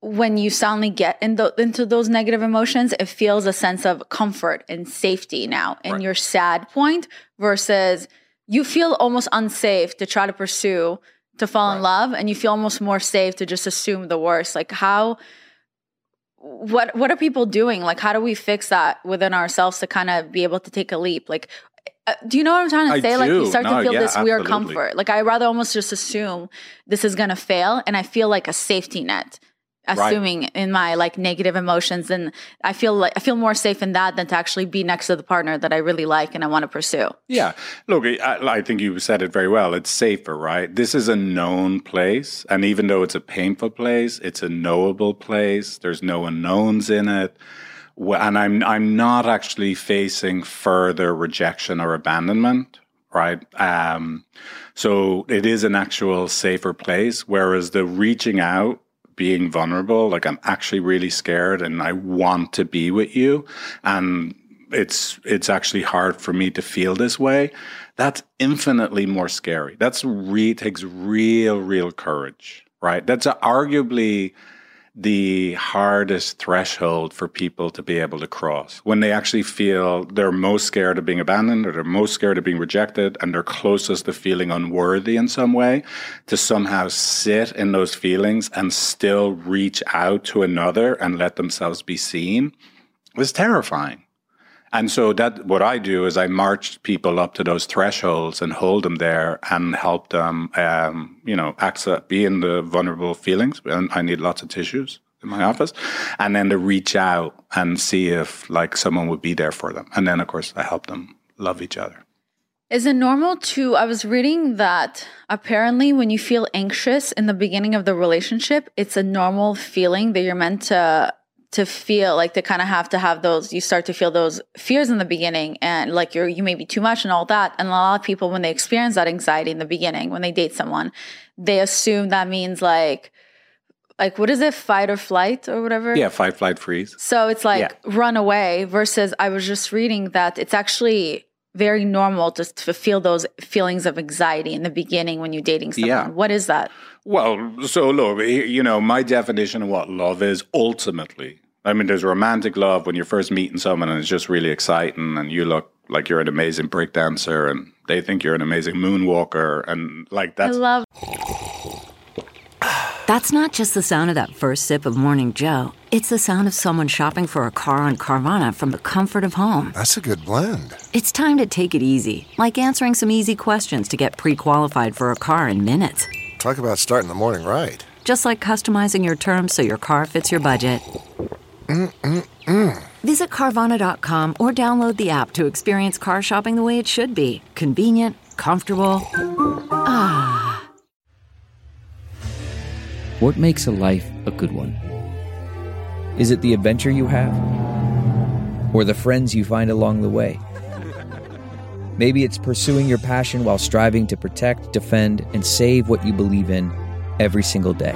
when you suddenly get in the, into those negative emotions it feels a sense of comfort and safety now in right. your sad point versus you feel almost unsafe to try to pursue to fall right. in love and you feel almost more safe to just assume the worst like how what what are people doing? Like, how do we fix that within ourselves to kind of be able to take a leap? Like, uh, do you know what I'm trying to say? Like, you start no, to feel yeah, this absolutely. weird comfort. Like, I rather almost just assume this is gonna fail, and I feel like a safety net assuming right. in my like negative emotions and i feel like i feel more safe in that than to actually be next to the partner that i really like and i want to pursue. Yeah. Look I, I, think you said it very well. It's safer right? This is a known place and even though it's a painful place it's a knowable place. There's no unknowns in it. And i'm i'm not actually facing further rejection or abandonment right? Um so it is an actual safer place whereas the reaching out being vulnerable. Like I'm actually really scared and I want to be with you. And it's it's actually hard for me to feel this way. That's infinitely more scary. That's re takes real, real courage, right? That's arguably the hardest threshold for people to be able to cross. When they actually feel they're most scared of being abandoned or they're most scared of being rejected and they're closest to feeling unworthy in some way to somehow sit in those feelings and still reach out to another and let themselves be seen was terrifying and so that what I do is I march people up to those thresholds and hold them there and help them, um, you know, access, be in the vulnerable feelings. And I need lots of tissues in my office, and then to reach out and see if like someone would be there for them. And then of course I help them love each other. Is it normal to? I was reading that apparently when you feel anxious in the beginning of the relationship, it's a normal feeling that you're meant to to feel like to kind of have to have those you start to feel those fears in the beginning and like you're you may be too much and all that and a lot of people when they experience that anxiety in the beginning when they date someone they assume that means like like what is it fight or flight or whatever Yeah, fight, flight, freeze. so it's like Yeah. run away versus I was just reading that it's actually very normal just to feel those feelings of anxiety in the beginning when you're dating someone. Yeah. What is that? Well, so look, you know, my definition of what love is ultimately. I mean, there's romantic love when you're first meeting someone and it's just really exciting, and you look like you're an amazing break dancer, and they think you're an amazing moonwalker, and like I love That's not just the sound of that first sip of Morning Joe. It's the sound of someone shopping for a car on Carvana from the comfort of home. That's a good blend. It's time to take it easy, like answering some easy questions to get pre qualified for a car in minutes. Talk about starting the morning right. Just like customizing your terms so your car fits your budget. Visit Carvana.com or download the app to experience car shopping the way it should be convenient, comfortable. Ah. What makes a life a good one? Is it the adventure you have? Or the friends you find along the way? Maybe it's pursuing your passion while striving to protect, defend, and save what you believe in every single day.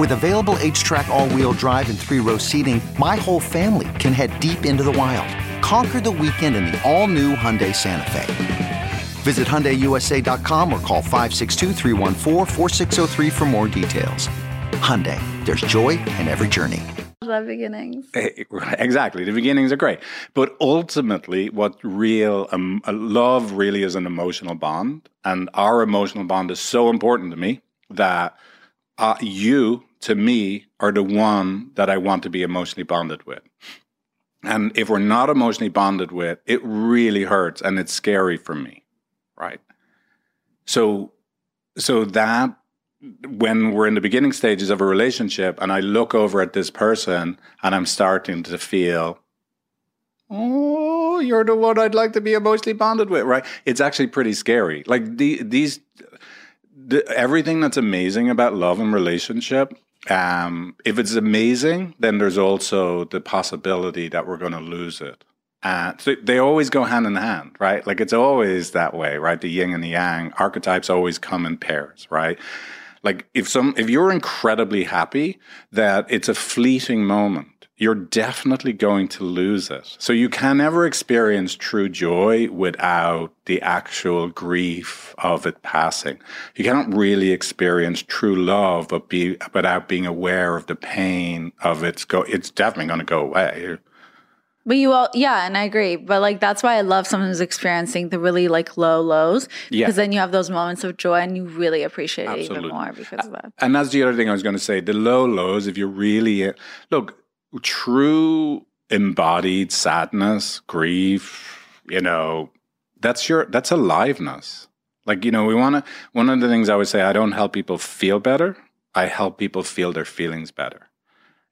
With available HTRAC, all wheel drive, and three row seating, my whole family can head deep into the wild. Conquer the weekend in the all new Hyundai Santa Fe. Visit HyundaiUSA.com or call 562-314-4603 for more details. Hyundai, there's joy in every journey. the beginnings. Eh, Exactly. The beginnings are great. But ultimately, what real um, uh, love really is an emotional bond. And our emotional bond is so important to me that uh, you, to me, are the one that I want to be emotionally bonded with. And if we're not emotionally bonded with, it really hurts and it's scary for me. Right. So, so that when we're in the beginning stages of a relationship and I look over at this person and I'm starting to feel, oh, you're the one I'd like to be emotionally bonded with, right? It's actually pretty scary. Like the, these, the, everything that's amazing about love and relationship, um, if it's amazing, then there's also the possibility that we're going to lose it. Uh, so they always go hand in hand, right? Like it's always that way, right? The yin and the yang archetypes always come in pairs, right? Like if some, if you're incredibly happy that it's a fleeting moment, you're definitely going to lose it. So you can never experience true joy without the actual grief of it passing. You cannot really experience true love but be, without being aware of the pain of its go. It's definitely going to go away. But you all, yeah, and I agree. But like that's why I love someone who's experiencing the really like low lows Yeah. because then you have those moments of joy and you really appreciate it even more because of that. And that's the other thing I was going to say. The low lows, if you're really look, true embodied sadness, grief, you know, that's your that's aliveness. Like, you know, we want to one of the things I would say, I don't help people feel better. I help people feel their feelings better.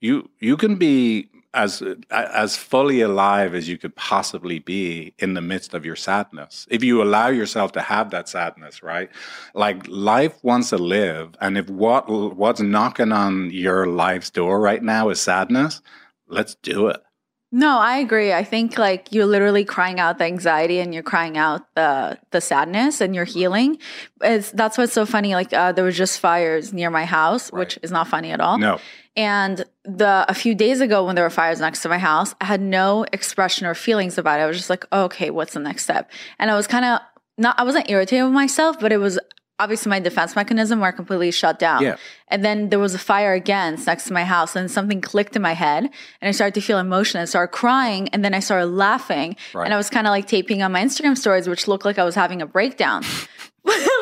You you can be as as fully alive as you could possibly be in the midst of your sadness. If you allow yourself to have that sadness right? Like life wants to live and if what what's knocking on your life's door right now is sadness let's do it No, I agree. I think like you're literally crying out the anxiety and you're crying out the the sadness and you're healing. It's that's what's so funny. Like uh, there was just fires near my house, Right. which is not funny at all. No. And the a few days ago when there were fires next to my house, I had no expression or feelings about it. I was just like, oh, okay, what's the next step? And I was kind of not I wasn't irritated with myself, but it was obviously my defense mechanism were completely shut down. Yeah. And then there was a fire again next to my house, and something clicked in my head, and I started to feel emotion and started crying, and then I started laughing, Right. and I was kind of like taping on my Instagram stories, which looked like I was having a breakdown.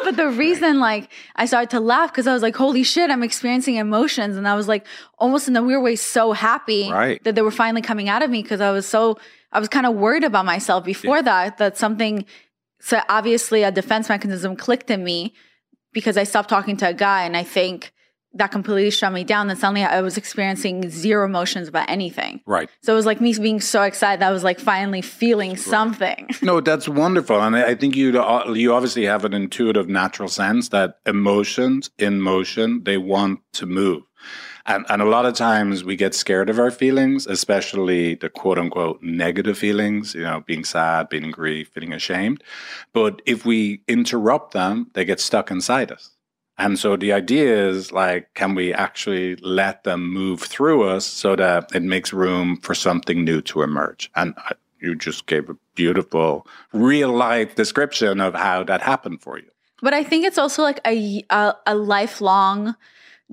but the reason like I started to laugh because I was like, holy shit, I'm experiencing emotions. And I was like almost in a weird way so happy Right. that they were finally coming out of me because I was so I was kind of worried about myself before that, that something so obviously a defense mechanism clicked in me because I stopped talking to a guy and I think that completely shut me down. Then suddenly I was experiencing zero emotions about anything. Right. So it was like me being so excited that I was like finally feeling something. No, that's wonderful, and I I think you uh, you obviously have an intuitive, natural sense that emotions in motion they want to move, and and a lot of times we get scared of our feelings, especially the quote unquote negative feelings, you know, being sad, being in grief, feeling ashamed. But if we interrupt them, they get stuck inside us. And so the idea is like, can we actually let them move through us so that it makes room for something new to emerge? And you just gave a beautiful real life description of how that happened for you. But I think it's also like a, a, a lifelong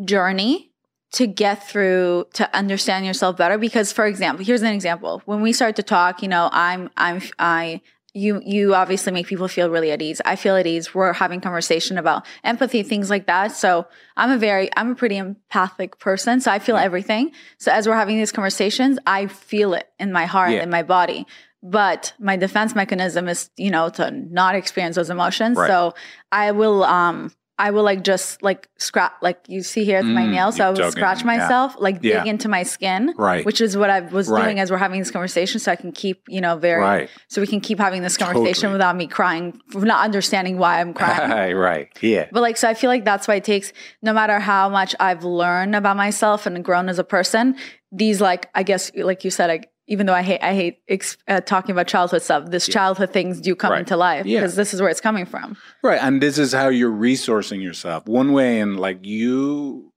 journey to get through to understand yourself better. Because for example here's an example. When we start to talk you know i'm i'm i you you obviously make people feel really at ease. I feel at ease. We're having conversation about empathy things like that. So i'm a very i'm a pretty empathic person. So i feel everything. So as we're having these conversations i feel it in my heart Yeah. and in my body. But my defense mechanism is you know to not experience those emotions. Right. so i will um i will like just like scratch like you see here it's my Mm, nails so i will scratch in, yeah. myself like dig Yeah. into my skin Right. which is what i was Right. doing as we're having this conversation so i can keep you know very Right. so we can keep having this conversation Totally. without me crying not understanding why i'm crying Right, right. Yeah. but like, so I feel like that's why it takes, no matter how much I've learned about myself and grown as a person, these like, I guess, like you said, like, even though I hate, I hate ex- uh, talking about childhood stuff, this childhood things do come Right. into life Yeah. because this is where it's coming from. Right. And this is how you're resourcing yourself. One way in like you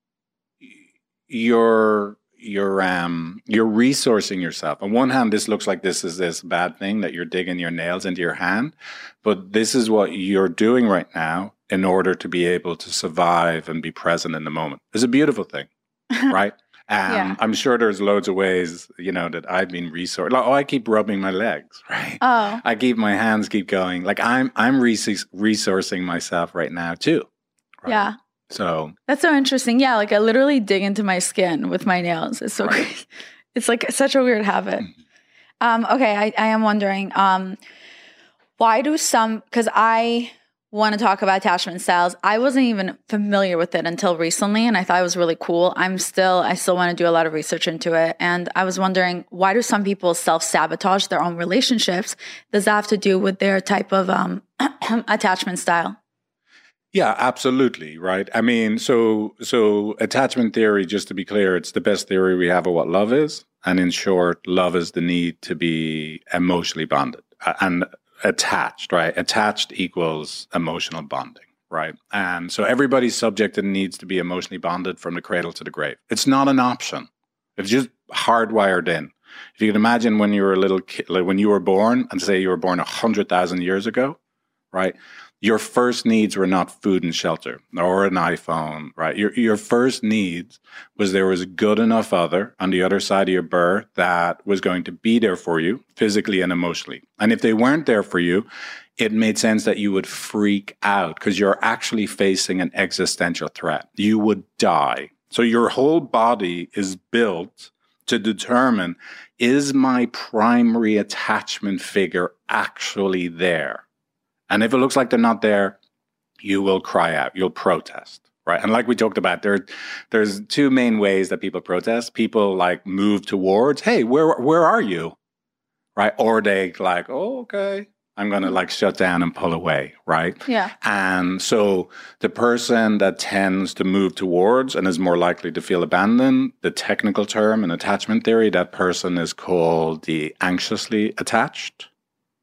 you're you're um you're resourcing yourself. On one hand, this looks like this is this bad thing that you're digging your nails into your hand, but this is what you're doing right now in order to be able to survive and be present in the moment. It's a beautiful thing, right? Um, Yeah. I'm sure there's loads of ways, you know, that I've been resourced. Like, oh, I keep rubbing my legs, right? Oh, I keep my hands keep going. Like I'm I'm res- resourcing myself right now too. right? yeah. So That's so interesting. Yeah. Like I literally dig into my skin with my nails. It's so Right. great. It's like such a weird habit. Mhm. Um, okay. I, I am wondering, um, why do some, cause I want to talk about attachment styles. I wasn't even familiar with it until recently. And I thought it was really cool. I'm still, I still want to do a lot of research into it. And I was wondering, why do some people self sabotage their own relationships? Does that have to do with their type of, um, attachment style? yeah, absolutely, right? I mean, so so attachment theory, just to be clear, it's the best theory we have of what love is, and in short, love is the need to be emotionally bonded and attached, right? Attached equals emotional bonding. Right. And so everybody's subject and needs to be emotionally bonded from the cradle to the grave. It's not an option. It's just hardwired in. If you can imagine when you were a little kid, like when you were born, and say you were born 100,000 years ago, right? Your first needs were not food and shelter or an iPhone, right? Your, your first needs was there was a good enough other on the other side of your birth that was going to be there for you physically and emotionally. And if they weren't there for you, it made sense that you would freak out because you're actually facing an existential threat. You would die. So your whole body is built to determine is my primary attachment figure actually there? And if it looks like they're not there, you will cry out, you'll protest. Right. And like we talked about, there there's two main ways that people protest. People like move towards, hey, where where are you? Right. Or they like, oh, okay. I'm going to like shut down and pull away, right? Yeah. And so the person that tends to move towards and is more likely to feel abandoned, the technical term in attachment theory, that person is called the anxiously attached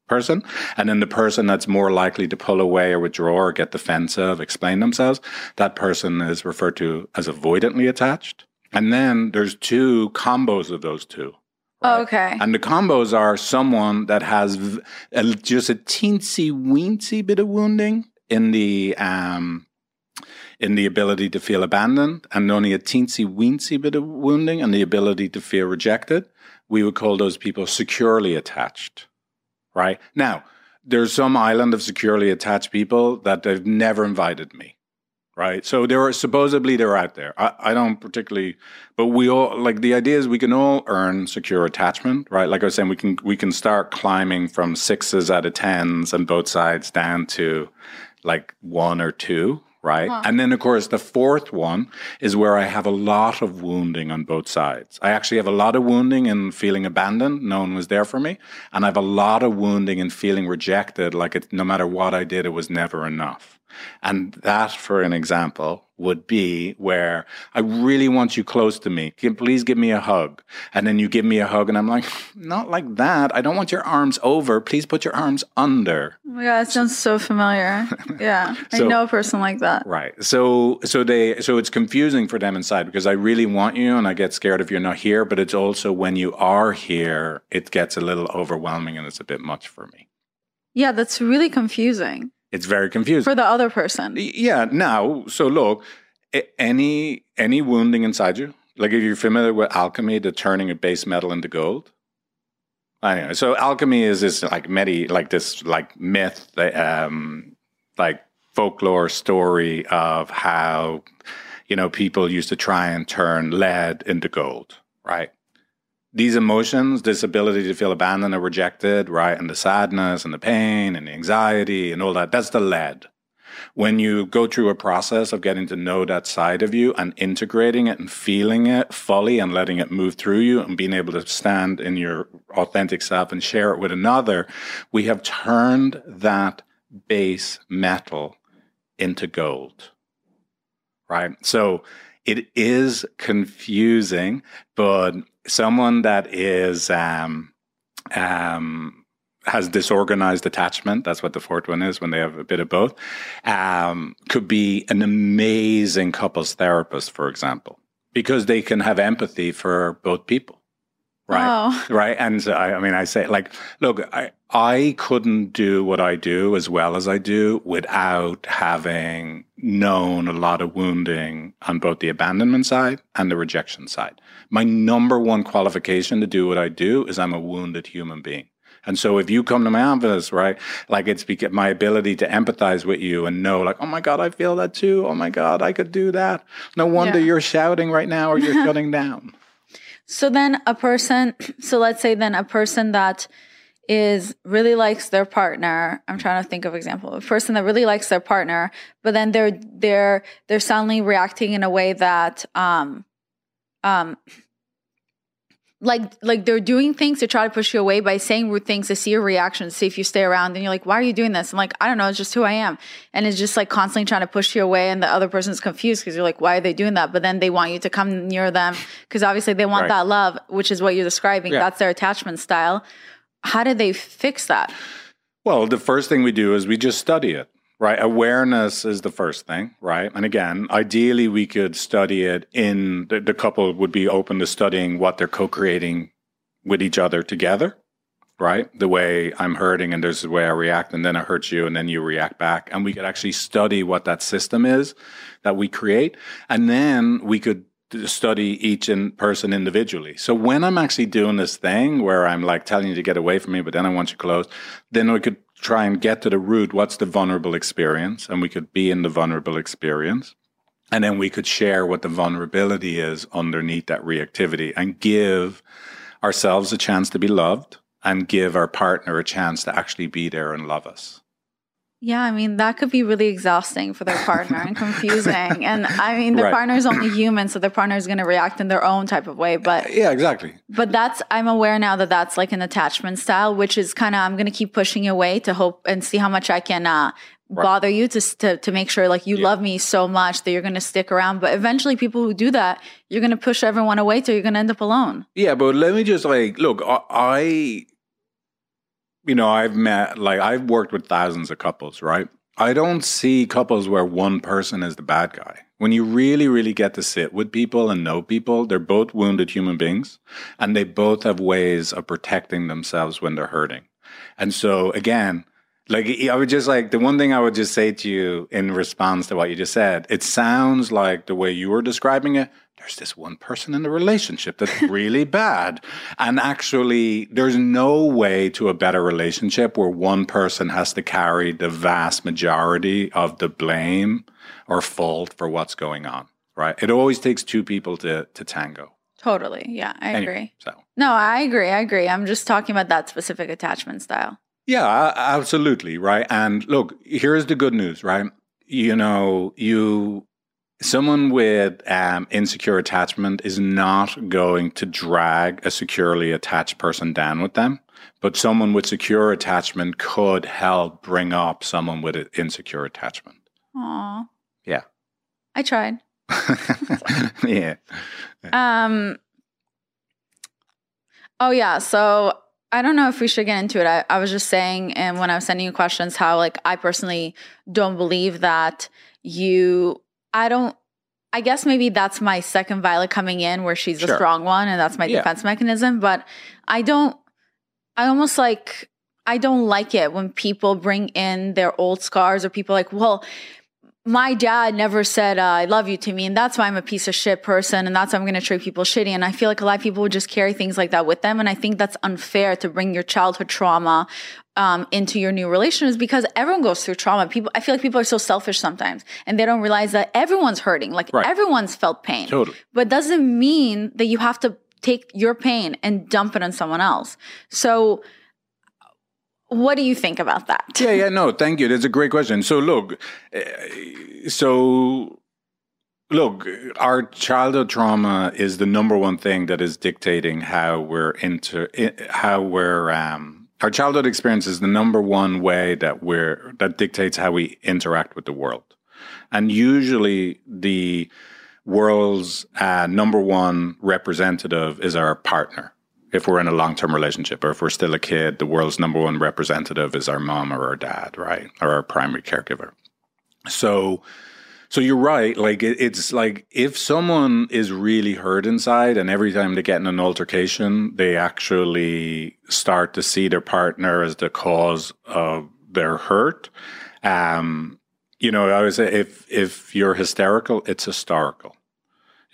person. And then the person that's more likely to pull away or withdraw or get defensive, explain themselves, that person is referred to as avoidantly attached. And then there's two combos of those two. Oh, okay. And the combos are someone that has a, just a teensy weensy bit of wounding in the um, in the ability to feel abandoned, and only a teensy weensy bit of wounding and the ability to feel rejected. We would call those people securely attached. Right now, there's some island of securely attached people that they've never invited me right? So there are supposedly they're out there. I, I don't particularly, but we all like the idea is we can all earn secure attachment, right? Like I was saying, we can we can start climbing from sixes out of tens on both sides down to like one or two, right? Uh-huh. And then of course the fourth one is where I have a lot of wounding on both sides. I actually have a lot of wounding in feeling abandoned, no one was there for me, and I have a lot of wounding in feeling rejected, like it, no matter what I did, it was never enough. And that, for an example, would be where I really want you close to me. Can- Please give me a hug. And then you give me a hug, and I'm like, not like that. I don't want your arms over. Please put your arms under. Oh my god, it sounds so familiar. Yeah, So- I know a person like that. Right. So so they so it's confusing for them inside because I really want you and I get scared if you're not here, but it's also when you are here, it gets a little overwhelming and it's a bit much for me. Yeah, that's really confusing It's very confusing. for the other person. Yeah. Now, so look, any any wounding inside you, like if you're familiar with alchemy, the turning of base metal into gold. Anyway, so alchemy is this like medi, like this like myth, um, like folklore story of how you know people used to try and turn lead into gold, right? These emotions, this ability to feel abandoned or rejected, right, and the sadness and the pain and the anxiety and all that, that's the lead when you go through a process of getting to know that side of you and integrating it and feeling it fully and letting it move through you and being able to stand in your authentic self and share it with another, we have turned that base metal into gold. Right? So it is confusing, but someone that is um, um, has disorganized attachment. That's what the fourth one is when they have a bit of both. Um, could be an amazing couples therapist, for example, because they can have empathy for both people. Right. Oh. Right. And so, I, I mean, I say like, look, I, I couldn't do what I do as well as I do without having known a lot of wounding on both the abandonment side and the rejection side. My number one qualification to do what I do is I'm a wounded human being. And so if you come to my office, right, like it's because my ability to empathize with you and know, like, oh my God, I feel that too. Oh my God, I could do that. No wonder Yeah. you're shouting right now or you're shutting down. So then a person, so let's say then a person that is really likes their partner. I'm trying to think of example. A person that really likes their partner, but then they're they're they're suddenly reacting in a way that um um like like they're doing things to try to push you away by saying rude things to see your reaction, see if you stay around. And you're like, why are you doing this? I'm like, I don't know, it's just who I am. And it's just like constantly trying to push you away, and the other person's confused because you're like, why are they doing that? But then they want you to come near them because obviously they want Right. that love, which is what you're describing. Yeah. That's their attachment style. How do they fix that? Well, the first thing we do is we just study it, right? Awareness is the first thing, right? And again, ideally, we could study it in the, the couple would be open to studying what they're co creating with each other together, right? The way I'm hurting and there's the way I react, and then I hurt you, and then you react back. And we could actually study what that system is that we create. And then we could study each in person individually. So when I'm actually doing this thing where I'm like telling you to get away from me, but then I want you close, then we could try and get to the root. What's the vulnerable experience? And we could be in the vulnerable experience. And then we could share what the vulnerability is underneath that reactivity and give ourselves a chance to be loved and give our partner a chance to actually be there and love us. Yeah, I mean that could be really exhausting for their partner and confusing. And I mean the Right. partner is only human, so their partner is going to react in their own type of way. But Yeah, exactly. but that's I'm aware now that that's like an attachment style, which is kind of I'm going to keep pushing away to hope and see how much I can uh, bother you to, to to make sure like you love me so much that you're going to stick around. But eventually, people who do that, you're going to push everyone away till you're going to end up alone. Yeah, but let me just like look. I, I, you know, I've met like I've worked with thousands of couples, right? I don't see couples where one person is the bad guy. When you really, really get to sit with people and know people, they're both wounded human beings, and they both have ways of protecting themselves when they're hurting. And so, again, like I would just like the one thing I would just say to you in response to what you just said. It sounds like the way you were describing it. There's this one person in the relationship that's really bad, and actually, there's no way to a better relationship where one person has to carry the vast majority of the blame or fault for what's going on. Right? It always takes two people to to tango. Totally, yeah, I Anyway, agree. So. No, I agree. I agree. I'm just talking about that specific attachment style. Yeah, absolutely, right? And look, here's the good news, right? You know, you someone with um, insecure attachment is not going to drag a securely attached person down with them, but someone with secure attachment could help bring up someone with an insecure attachment. Aw, Yeah. I tried. yeah. Um. Oh yeah. So I don't know if we should get into it. I, I was just saying, and when I was sending you questions, how like I personally don't believe that you. I don't. I guess maybe that's my second Violet coming in, where she's the Sure. strong one, and that's my Yeah. defense mechanism. But I don't. I almost like. I don't like it when people bring in their old scars, or people like, well, my dad never said uh, I love you to me, and that's why I'm a piece of shit person, and that's why I'm going to treat people shitty. And I feel like a lot of people would just carry things like that with them, and I think that's unfair to bring your childhood trauma um, into your new relationships because everyone goes through trauma. People, I feel like people are so selfish sometimes, and they don't realize that everyone's hurting. Like Right. everyone's felt pain, Totally. but doesn't mean that you have to take your pain and dump it on someone else. So. What do you think about that? Yeah, yeah, no, thank you. That's a great question. So, look, uh, so look, our childhood trauma is the number one thing that is dictating how we're into how we're. Um, our childhood experience is the number one way that we're that dictates how we interact with the world, and usually the world's uh, number one representative is our partner if we're in a long term relationship or if we're still a kid, the world's number one representative is our mom or our dad, right? Or our primary caregiver. So, so you're right. Like it, it's like if someone is really hurt inside, and every time they get in an altercation, they actually start to see their partner as the cause of their hurt. Um, you know, I would say if if you're hysterical, it's historical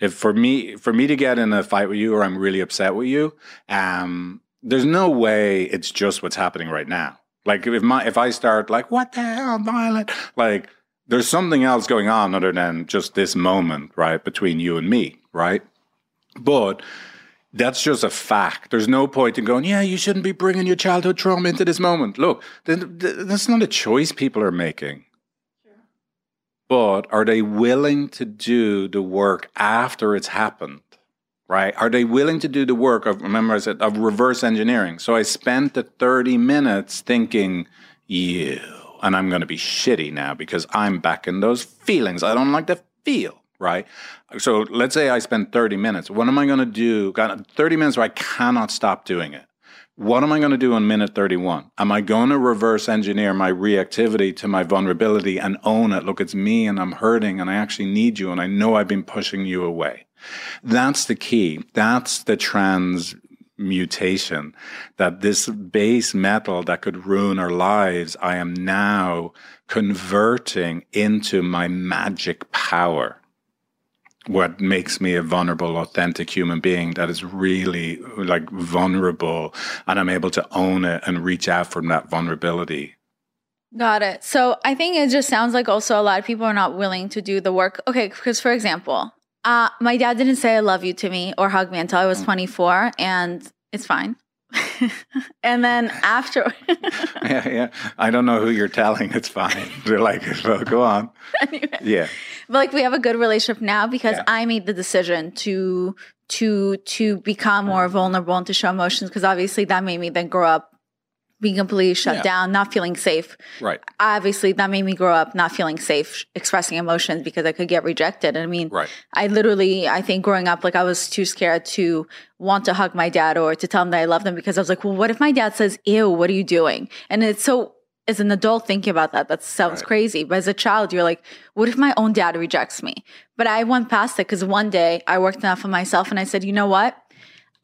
if for me for me to get in a fight with you or I'm really upset with you, um, there's no way it's just what's happening right now. Like if my if I start like what the hell, Violet, like there's something else going on other than just this moment, right, between you and me, right? But that's just a fact. There's no point in going, yeah, you shouldn't be bringing your childhood trauma into this moment. Look, th- th- that's not a choice people are making. But are they willing to do the work after it's happened? Right? Are they willing to do the work of, remember I said, of reverse engineering? So I spent the 30 minutes thinking, you, and I'm going to be shitty now because I'm back in those feelings I don't like to feel, right? So let's say I spend 30 minutes. What am I going to do? Got 30 minutes where I cannot stop doing it. What am I going to do in minute 31? Am I going to reverse engineer my reactivity to my vulnerability and own it? Look, it's me and I'm hurting and I actually need you and I know I've been pushing you away. That's the key. That's the transmutation that this base metal that could ruin our lives, I am now converting into my magic power what makes me a vulnerable, authentic human being that is really like vulnerable and I'm able to own it and reach out from that vulnerability. Got it. So I think it just sounds like also a lot of people are not willing to do the work. Okay, because for example, uh, my dad didn't say I love you to me or hug me until I was 24, and it's fine. and then after, yeah, yeah. I don't know who you're telling. It's fine. They're like, well, go on. Yeah. but like we have a good relationship now because Yeah. I made the decision to to to become more uh-huh. vulnerable and to show emotions because obviously that made me then grow up being completely shut Yeah. down, not feeling safe. Right. Obviously, that made me grow up not feeling safe expressing emotions because I could get rejected. And I mean, Right. I literally, I think growing up, like I was too scared to want to hug my dad or to tell him that I love them because I was like, well, what if my dad says, ew, what are you doing? And it's so, as an adult thinking about that, that sounds Right. crazy. But as a child, you're like, what if my own dad rejects me? But I went past it because one day I worked enough on myself and I said, you know what?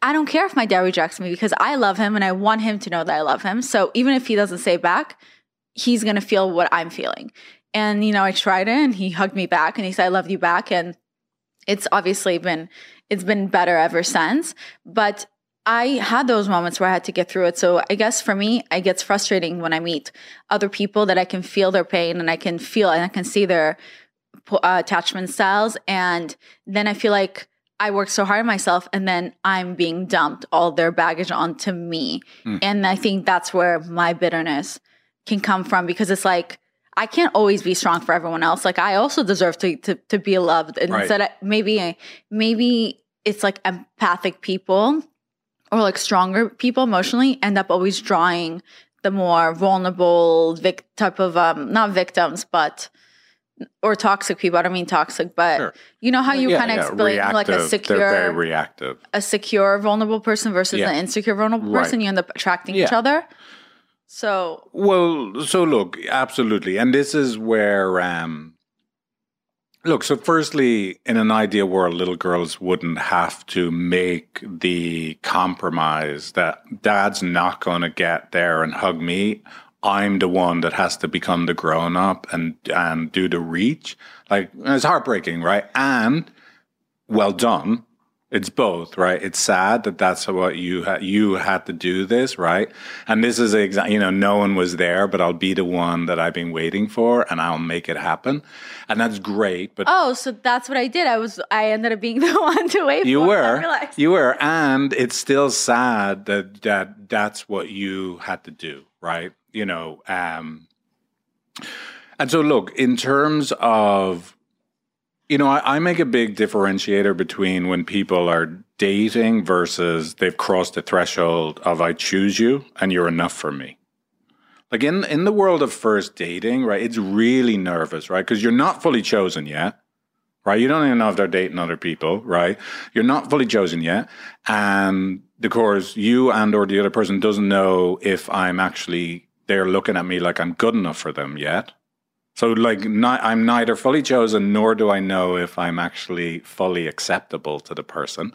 I don't care if my dad rejects me because I love him and I want him to know that I love him. So even if he doesn't say back, he's going to feel what I'm feeling. And, you know, I tried it and he hugged me back and he said, I love you back. And it's obviously been, it's been better ever since. But I had those moments where I had to get through it. So I guess for me, it gets frustrating when I meet other people that I can feel their pain and I can feel and I can see their uh, attachment styles. And then I feel like I work so hard on myself and then I'm being dumped all their baggage onto me. And I think that's where my bitterness can come from because it's like, I can't always be strong for everyone else. Like I also deserve to to, to be loved. And Right. instead, maybe maybe it's like empathic people or like stronger people emotionally end up always drawing the more vulnerable vic- type of um not victims but or toxic people. I don't mean toxic, but Sure. you know how you yeah, kind of yeah, explain like a reactive. They're very secure reactive. a secure vulnerable person versus Yeah. an insecure vulnerable Right. person. You end up attracting each other. So Well, so look, absolutely. And this is where, um, look, so firstly, in an ideal world, little girls wouldn't have to make the compromise that dad's not going to get there and hug me. I'm the one that has to become the grown up and, and do the reach. Like, it's heartbreaking, right? And well done. It's both, right? It's sad that that's what you ha- you had to do this, right? And this is exactly, you know, no one was there, but I'll be the one that I've been waiting for, and I'll make it happen, and that's great. But oh, so that's what I did. I was I ended up being the one to wait. you were, you were, and it's still sad that that that's what you had to do, right? You know, um, and so look in terms of you know, I, I make a big differentiator between when people are dating versus they've crossed the threshold of I choose you and you're enough for me. Like in in the world of first dating, right? It's really nervous, right? Because you're not fully chosen yet, right? You don't even know if they're dating other people, right? You're not fully chosen yet, and of course, you and or the other person doesn't know if I'm actually they're looking at me like I'm good enough for them yet. So, like, I'm neither fully chosen nor do I know if I'm actually fully acceptable to the person.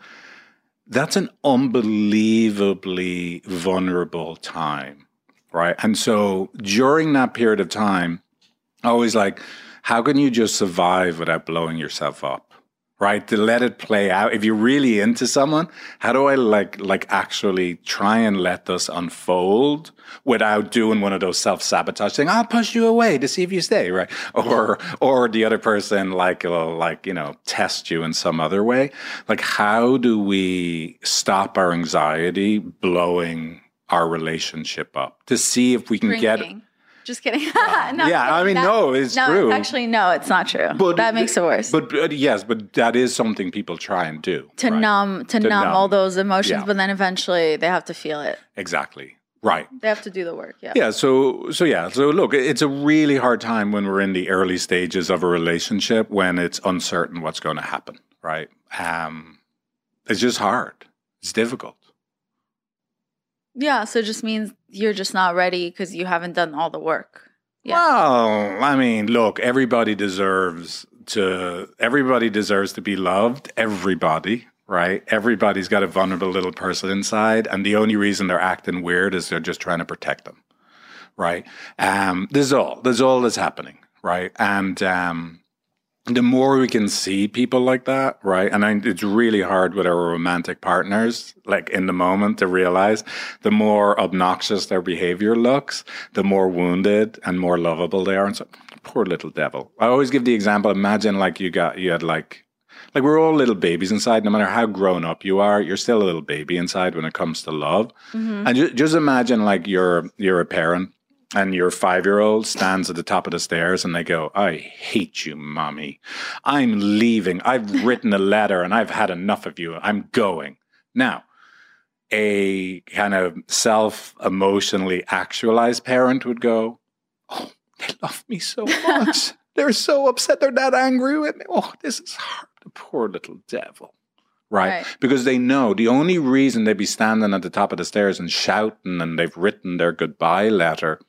That's an unbelievably vulnerable time, right? And so, during that period of time, I always like, how can you just survive without blowing yourself up? Right? To let it play out. If you're really into someone, how do I like like actually try and let this unfold without doing one of those self-sabotage things? I'll push you away to see if you stay, right? Or or the other person like will like, you know, test you in some other way. Like how do we stop our anxiety blowing our relationship up to see if we can get Drinking. Just kidding. No, yeah, I mean, that- no, it's no, true. It's actually, no, it's not true. But that makes it worse. But, but yes, but that is something people try and do to right? numb, to, To numb, all those emotions, Yeah. but then eventually they have to feel it. Exactly. Right. They have to do the work. Yeah. Yeah. So so yeah. So look, it's a really hard time when we're in the early stages of a relationship when it's uncertain what's going to happen. Right. Um, it's just hard. It's difficult. Yeah. So it just means you're just not ready because you haven't done all the work. Yeah. Well, I mean, look, everybody deserves to everybody deserves to be loved. Everybody, right? Everybody's got a vulnerable little person inside, and the only reason they're acting weird is they're just trying to protect them, right? Um, there's all there's all that's happening, right? And um, the more we can see people like that, right? And I, it's really hard with our romantic partners, like in the moment to realize the more obnoxious their behavior looks, the more wounded and more lovable they are. And so, poor little devil. I always give the example. Imagine like you got, you had like Like we're all little babies inside. No matter how grown up you are, you're still a little baby inside when it comes to love. Mm-hmm. And ju- just imagine like you're you're a parent and your five year old stands at the top of the stairs and they go, I hate you, mommy. I'm leaving. I've written a letter and I've had enough of you. I'm going. Now, a kind of self emotionally actualized parent would go, Oh, they love me so much. They're so upset. They're that angry with me. Oh, this is hard. The poor little devil. Right? Right. Because they know the only reason they'd be standing at the top of the stairs and shouting and they've written their goodbye letter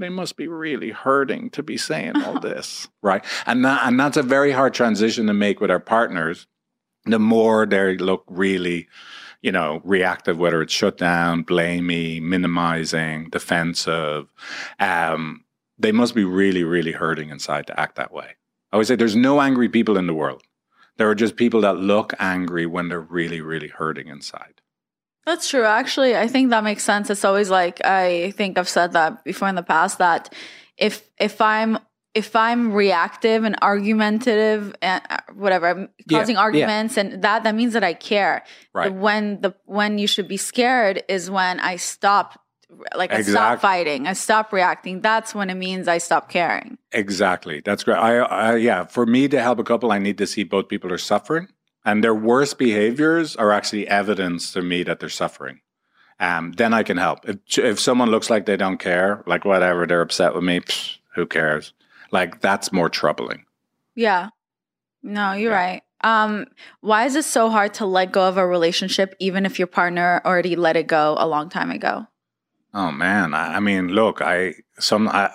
they must be really hurting to be saying all this, right? And that, and that's a very hard transition to make with our partners. The more they look really, you know, reactive, whether it's shut down, blamey, minimizing, defensive, um, they must be really, really hurting inside to act that way. I always say there's no angry people in the world. There are just people that look angry when they're really, really hurting inside. That's true. Actually, I think that makes sense. It's always like I think I've said that before in the past that if if I'm if I'm reactive and argumentative and uh, whatever, I'm causing yeah. arguments and that that means that I care. Right. When the when you should be scared is when I stop like I stop fighting, I stop reacting. That's when it means I stop caring. Exactly. That's great. I, I yeah, for me to help a couple, I need to see both people are suffering and their worst behaviors are actually evidence to me that they're suffering. Um, then I can help. If if someone looks like they don't care, like whatever, they're upset with me, psh, who cares? Like that's more troubling. Yeah. No, you're Yeah. right. Um, why is it so hard to let go of a relationship even if your partner already let it go a long time ago? Oh man, I, I mean, look, I some I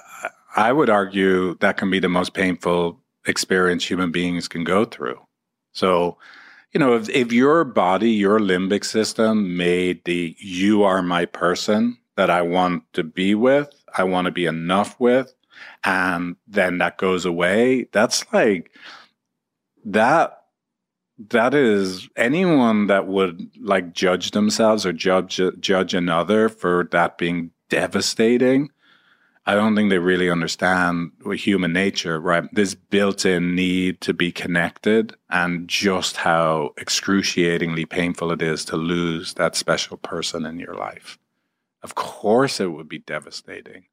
I would argue that can be the most painful experience human beings can go through. So, you know, if if your body, your limbic system made the you are my person that I want to be with, I want to be enough with, and then that goes away, that's like that that is anyone that would like judge themselves or judge judge another for that being devastating i don't think they really understand human nature right this built-in need to be connected and just how excruciatingly painful it is to lose that special person in your life of course it would be devastating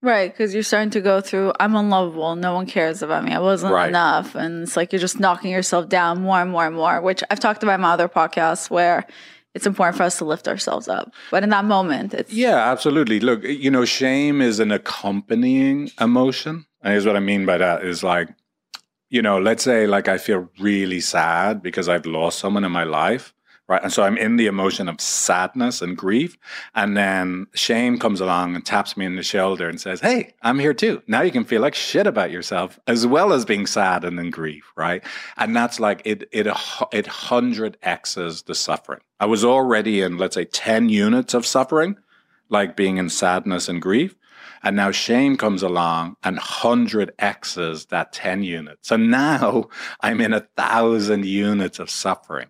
Right, because you're starting to go through, I'm unlovable. No one cares about me. I wasn't Right. enough. And it's like you're just knocking yourself down more and more and more, which I've talked about in my other podcasts where it's important for us to lift ourselves up. But in that moment, it's Yeah, absolutely. Look, you know, shame is an accompanying emotion. And here's what I mean by that is like, you know, let's say like I feel really sad because I've lost someone in my life, right? And so I'm in the emotion of sadness and grief. And then shame comes along and taps me in the shoulder and says, Hey, I'm here too. Now you can feel like shit about yourself as well as being sad and in grief, right? And that's like it it it hundred X's the suffering. I was already in, let's say, 10 units of suffering like being in sadness and grief. And now shame comes along and 100 X's that 10 units. So now I'm in a thousand units of suffering,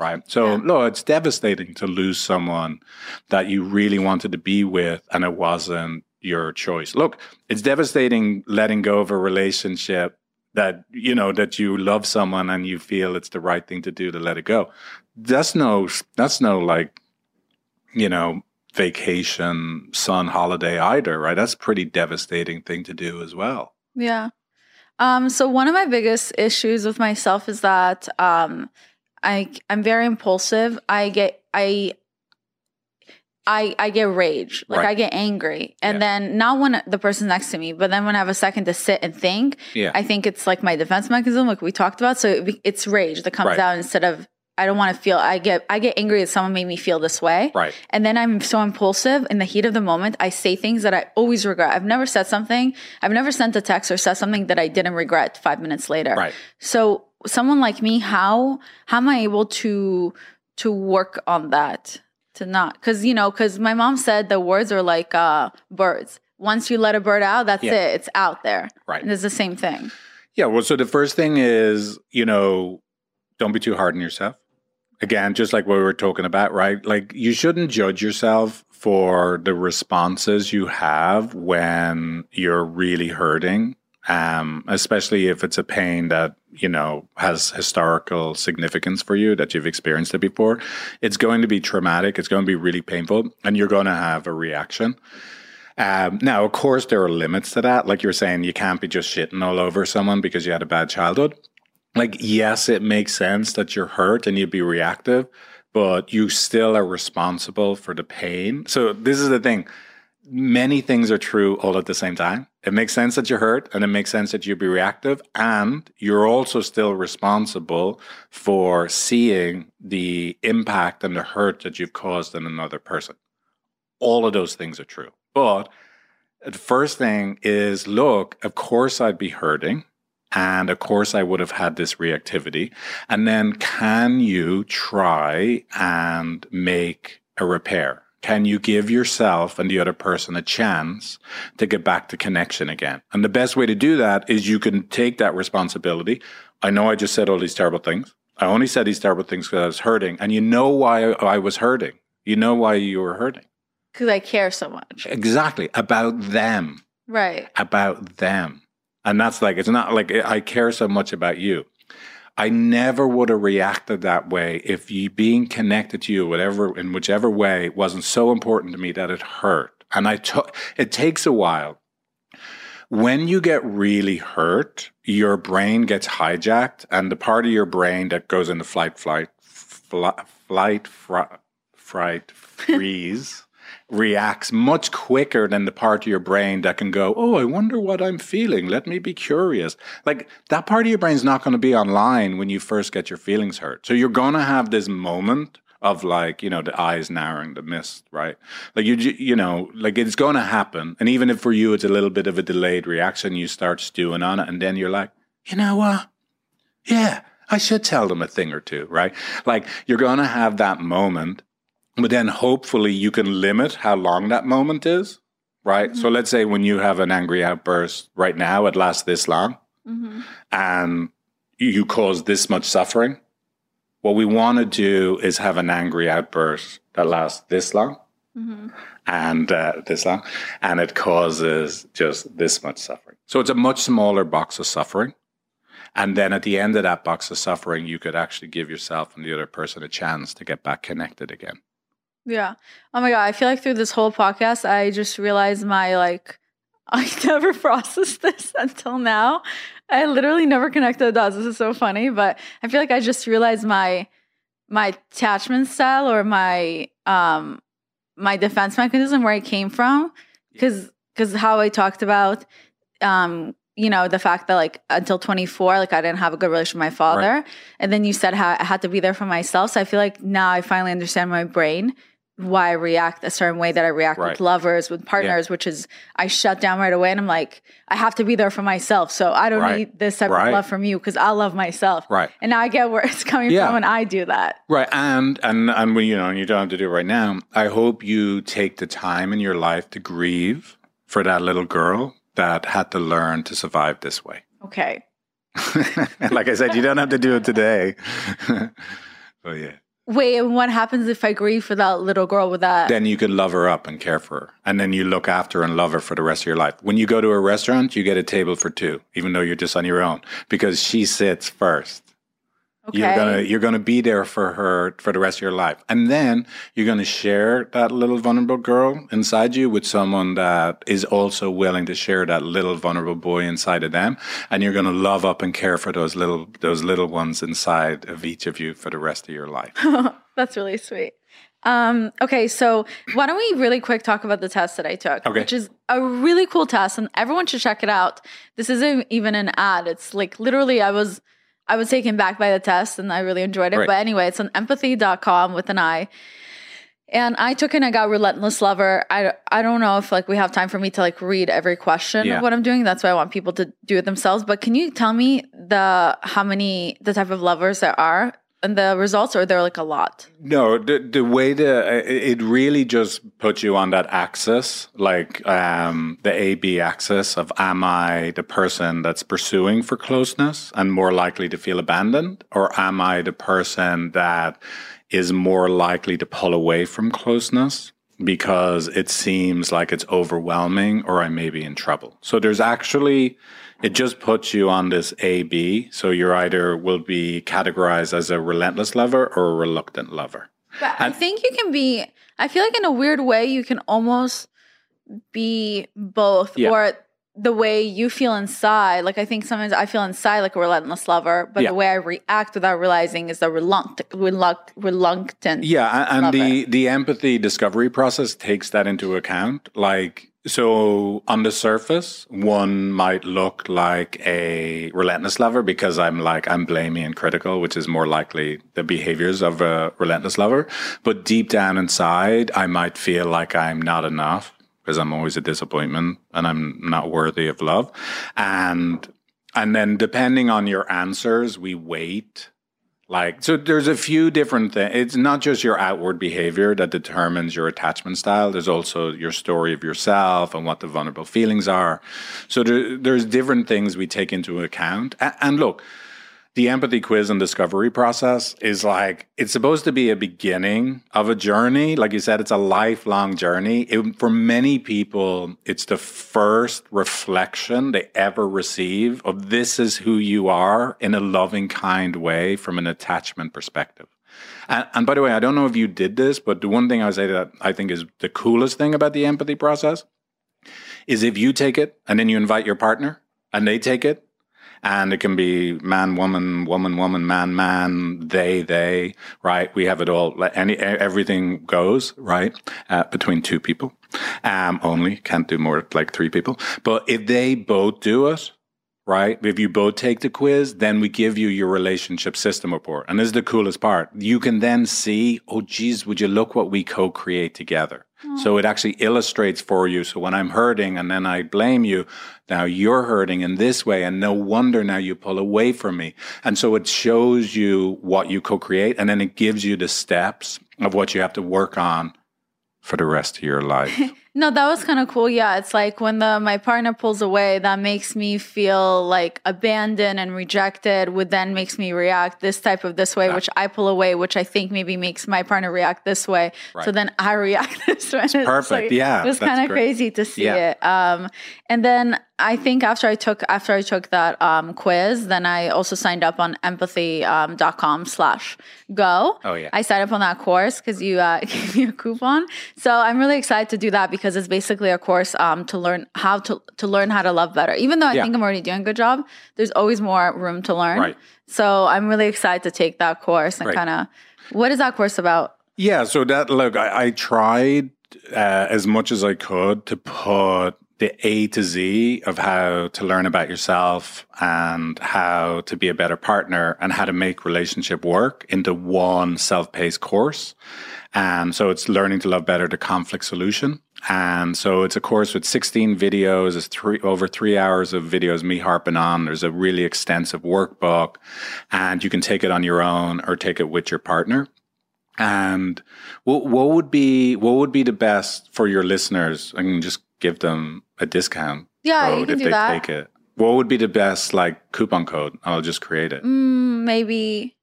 right? So, Yeah. no, it's devastating to lose someone that you really wanted to be with and it wasn't your choice. Look, it's devastating letting go of a relationship that, you know, that you love someone and you feel it's the right thing to do to let it go. That's no, that's no like, you know, vacation, sun holiday either, right? That's a pretty devastating thing to do as well. Yeah. Um, so one of my biggest issues with myself is that um, I I'm very impulsive. I get I I I get rage, like Right. I get angry, and Yeah. then not when the person's next to me, but then when I have a second to sit and think, Yeah. I think it's like my defense mechanism, like we talked about. So it, it's rage that comes Right. out instead of I don't want to feel. I get I get angry that someone made me feel this way, Right. and then I'm so impulsive in the heat of the moment. I say things that I always regret. I've never said something. I've never sent a text or said something that I didn't regret five minutes later. Right. So someone like me, how how am I able to to work on that? To not because you know because my mom said the words are like uh, birds. Once you let a bird out, that's Yeah. it. It's out there. Right. And it's the same thing. Yeah. Well, so the first thing is, you know, don't be too hard on yourself. Again, just like what we were talking about, right? Like you shouldn't judge yourself for the responses you have when you're really hurting um, especially if it's a pain that you know has historical significance for you that you've experienced it before. It's going to be traumatic. It's going to be really painful, and you're going to have a reaction. Um, now, of course, there are limits to that. Like you're saying, you can't be just shitting all over someone because you had a bad childhood. Like, yes, it makes sense that you're hurt and you'd be reactive, but you still are responsible for the pain. So, this is the thing many things are true all at the same time. It makes sense that you're hurt and it makes sense that you be reactive. And you're also still responsible for seeing the impact and the hurt that you've caused in another person. All of those things are true. But the first thing is look, of course I'd be hurting. And of course, I would have had this reactivity. And then, can you try and make a repair? Can you give yourself and the other person a chance to get back to connection again? And the best way to do that is you can take that responsibility. I know I just said all these terrible things. I only said these terrible things because I was hurting. And you know why I was hurting. You know why you were hurting. Because I care so much. Exactly. About them. Right. About them. And that's like, it's not like I care so much about you. I never would have reacted that way if you being connected to you, whatever in whichever way, wasn't so important to me that it hurt. And I took it takes a while. When you get really hurt, your brain gets hijacked, and the part of your brain that goes into flight, flight, flight, flight, fright, freeze reacts much quicker than the part of your brain that can go, Oh, I wonder what I'm feeling. Let me be curious. Like that part of your brain's not going to be online when you first get your feelings hurt. So you're going to have this moment of like, you know, the eyes narrowing, the mist, right? Like you, you know, like it's going to happen. And even if for you it's a little bit of a delayed reaction, you start stewing on it. And then you're like, you know what? Yeah, I should tell them a thing or two, right? Like you're going to have that moment but then hopefully you can limit how long that moment is, right? Mm-hmm. So let's say when you have an angry outburst right now, it lasts this long mm-hmm. and you cause this much suffering. What we want to do is have an angry outburst that lasts this long mm-hmm. and uh, this long, and it causes just this much suffering. So it's a much smaller box of suffering. And then at the end of that box of suffering, you could actually give yourself and the other person a chance to get back connected again. Yeah. Oh my god, I feel like through this whole podcast I just realized my like I never processed this until now. I literally never connected the dots. This is so funny, but I feel like I just realized my my attachment style or my um my defense mechanism where I came from cuz cuz how I talked about um you know the fact that like until 24 like i didn't have a good relationship with my father right. and then you said how i had to be there for myself so i feel like now i finally understand my brain why I react a certain way that I react right. with lovers, with partners, yeah. which is I shut down right away and I'm like, I have to be there for myself. So I don't right. need this type right. of love from you because I love myself. Right. And now I get where it's coming yeah. from when I do that. Right. And and and when you know, and you don't have to do it right now. I hope you take the time in your life to grieve for that little girl that had to learn to survive this way. Okay. like I said, you don't have to do it today. but yeah. Wait, and what happens if I grieve for that little girl with that? Then you could love her up and care for her. And then you look after and love her for the rest of your life. When you go to a restaurant, you get a table for two, even though you're just on your own, because she sits first. Okay. You're gonna you're gonna be there for her for the rest of your life, and then you're gonna share that little vulnerable girl inside you with someone that is also willing to share that little vulnerable boy inside of them, and you're gonna love up and care for those little those little ones inside of each of you for the rest of your life. That's really sweet. Um, okay, so why don't we really quick talk about the test that I took, okay. which is a really cool test, and everyone should check it out. This isn't even an ad; it's like literally I was I was taken back by the test and I really enjoyed it. Right. But anyway, it's on empathi.com with an I. And I took it and I got relentless lover. I, I don't know if like we have time for me to like read every question yeah. of what I'm doing. That's why I want people to do it themselves. But can you tell me the how many the type of lovers there are and the results or they're like a lot. No the, the way the it really just puts you on that axis like um, the a b axis of am i the person that's pursuing for closeness and more likely to feel abandoned? Or am i the person that is more likely to pull away from closeness because it seems like it's overwhelming or i may be in trouble? So there's actually It just puts you on this A B. So you're either will be categorized as a relentless lover or a reluctant lover. But I think you can be. I feel like in a weird way, you can almost be both, Yeah. or the way you feel inside. Like I think sometimes I feel inside like a relentless lover, but Yeah. the way I react without realizing is the reluctant, reluct, reluctant. Yeah, a- and Love the the empathy discovery process takes that into account. Like so on the surface, one might look like a relentless lover because I'm like I'm blaming and critical, which is more likely the behaviors of a relentless lover. But deep down inside, I might feel like I'm not enough because I'm always a disappointment and I'm not worthy of love. And and then depending on your answers, we wait like, so there's a few different things. It's not just your outward behavior that determines your attachment style. There's also your story of yourself and what the vulnerable feelings are. So there, there's different things we take into account. And, look, the empathy quiz and discovery process is like, it's supposed to be a beginning of a journey. Like you said, it's a lifelong journey. It, for many people, it's the first reflection they ever receive of this is who you are in a loving, kind way from an attachment perspective. And, and by the way, I don't know if you did this, but the one thing I would say that I think is the coolest thing about the empathy process is if you take it and then you invite your partner and they take it and it can be man, woman, woman, woman, man, man, they, they, right? We have it all. Any, everything goes right uh, between two people. Um, only can't do more like three people. But if they both do it, right? If you both take the quiz, then we give you your relationship system report. And this is the coolest part. You can then see, oh, geez, would you look what we co create together? So it actually illustrates for you. So when I'm hurting and then I blame you, now you're hurting in this way. And no wonder now you pull away from me. And so it shows you what you co create. And then it gives you the steps of what you have to work on for the rest of your life. No, that was kind of cool. Yeah, it's like when the my partner pulls away, that makes me feel like abandoned and rejected. Would then makes me react this type of this way, which I pull away, which I think maybe makes my partner react this way. So then I react this way. It's perfect. like- Yeah, it was kind of crazy to see Yeah. it. Um, and then I think after I took after I took that um, quiz, then I also signed up on empathi.com dot com slash go. Oh, yeah. I signed up on that course because you uh, gave me a coupon. So I'm really excited to do that because it's basically a course um, to learn how to to learn how to love better. Even though I Yeah. think I'm already doing a good job, there's always more room to learn. Right. So I'm really excited to take that course and Right. kind of what is that course about? Yeah, so that look, I, I tried uh, as much as I could to put the A to Z of how to learn about yourself and how to be a better partner and how to make relationship work into one self-paced course. And so it's learning to love better the conflict solution. And so it's a course with 16 videos, it's three over three hours of videos, me harping on. There's a really extensive workbook and you can take it on your own or take it with your partner. And what, what would be what would be the best for your listeners? I can just give them a discount Yeah, you can if do they that. take it. What would be the best like coupon code? I'll just create it. Mm, maybe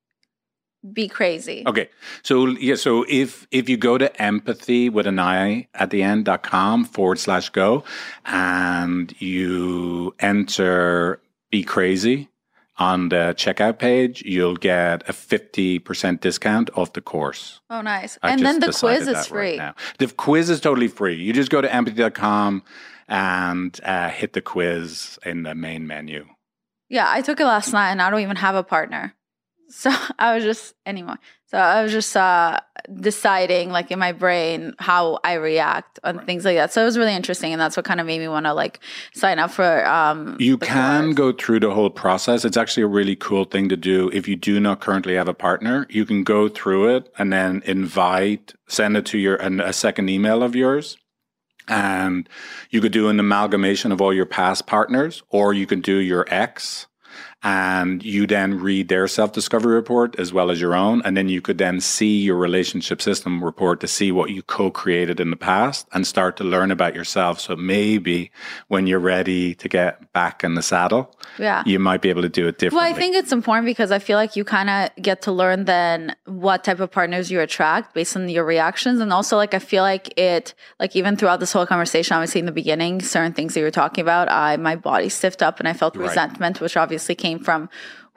be crazy. Okay. So yeah, so if if you go to empathy with an I at the end dot com forward slash go and you enter be crazy on the checkout page, you'll get a 50% discount off the course. Oh, nice. I and then the quiz is right free. now. The quiz is totally free. You just go to empathi.com and uh, hit the quiz in the main menu. Yeah, I took it last night and I don't even have a partner. So I was just anymore. So I was just uh deciding like in my brain how I react on things like that. So it was really interesting and that's what kind of made me want to like sign up for um You can course. go through the whole process. It's actually a really cool thing to do. If you do not currently have a partner, you can go through it and then invite, send it to your an, a second email of yours. And you could do an amalgamation of all your past partners, or you can do your ex and you then read their self discovery report as well as your own. And then you could then see your relationship system report to see what you co created in the past and start to learn about yourself. So maybe when you're ready to get back in the saddle, Yeah. you might be able to do it differently. Well, I think it's important because I feel like you kind of get to learn then what type of partners you attract based on your reactions. And also, like, I feel like it, like, even throughout this whole conversation, obviously in the beginning, certain things that you were talking about, I, my body stiffed up and I felt Right. resentment, which obviously came from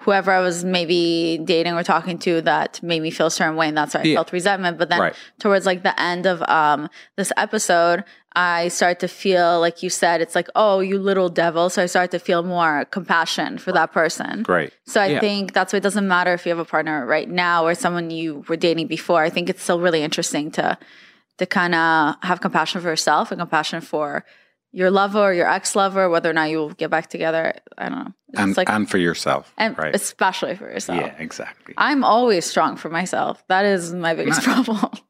whoever I was maybe dating or talking to that made me feel a certain way. And that's why I Yeah. felt resentment. But then Right. towards like the end of um, this episode, I start to feel, like you said, it's like, oh, you little devil. So I start to feel more compassion for that person. Great. So I Yeah. think that's why it doesn't matter if you have a partner right now or someone you were dating before. I think it's still really interesting to to kind of have compassion for yourself and compassion for your lover or your ex lover, whether or not you will get back together. I don't know. It's and, like and for yourself. and right. especially for yourself. yeah, exactly. I'm always strong for myself. That is my biggest problem.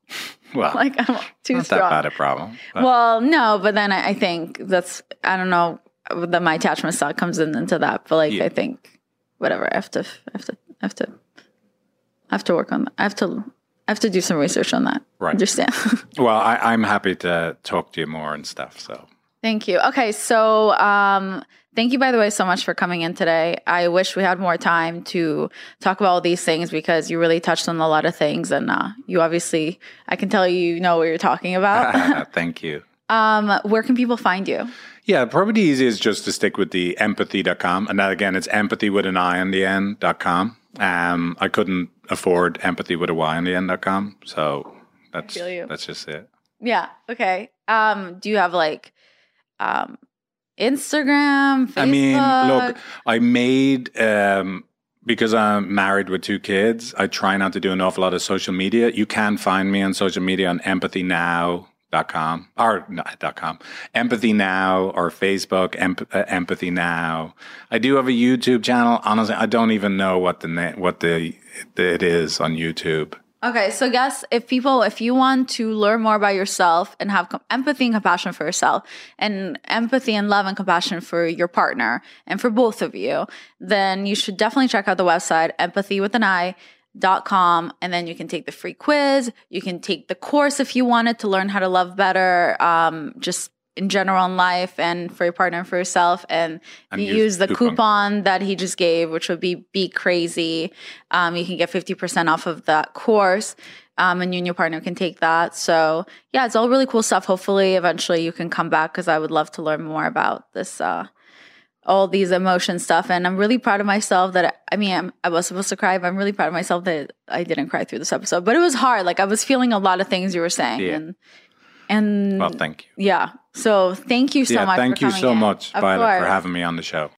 Well, like I'm too not strong. that bad a problem. but- Well, no, but then I, I think that's I don't know that my attachment style comes in into that, but like Yeah. I think whatever I have to I have to I have to I have to work on that. I have to I have to do some research on that. Right. Understand? well, I, I'm happy to talk to you more and stuff. So thank you. Okay, so um thank you by the way so much for coming in today. I wish we had more time to talk about all these things because you really touched on a lot of things and uh you obviously I can tell you know what you're talking about. thank you. um where can people find you? Yeah, probably the easiest is just to stick with the empathi.com. And that again, it's empathy with an I on the end.com. Um, I couldn't afford empathy with a Y on the end.com. So that's, that's just it. Yeah. Okay. Um, do you have like um Instagram? Facebook? I mean, look, I made, um, because I'm married with two kids, I try not to do an awful lot of social media. You can find me on social media on empathynow.com or not dot .com, empathy now or Facebook, emp- uh, empathy now. I do have a YouTube channel. Honestly, I don't even know what the name, what the, it is on YouTube. Okay, so guess if people, if you want to learn more about yourself and have com- empathy and compassion for yourself, and empathy and love and compassion for your partner and for both of you, then you should definitely check out the website empathy with an I dot com and then you can take the free quiz. You can take the course if you wanted to learn how to love better um, just in general in life and for your partner and for yourself and, And you use use the coupon. coupon that he just gave which would be be crazy. Um, you can get 50% off of that course um, and you and your partner can take that. So yeah it's all really cool stuff. Hopefully eventually you can come back because i would love to learn more about this uh, all these emotion stuff. And i'm really proud of myself that i mean I'm, i was supposed to cry but i'm really proud of myself that i didn't cry through this episode. But it was hard. Like i was feeling a lot of things you were saying Yeah. and and Well, thank you. yeah so thank you so much. yeah, much thank you so in. much, Of Violet, for having me on the show.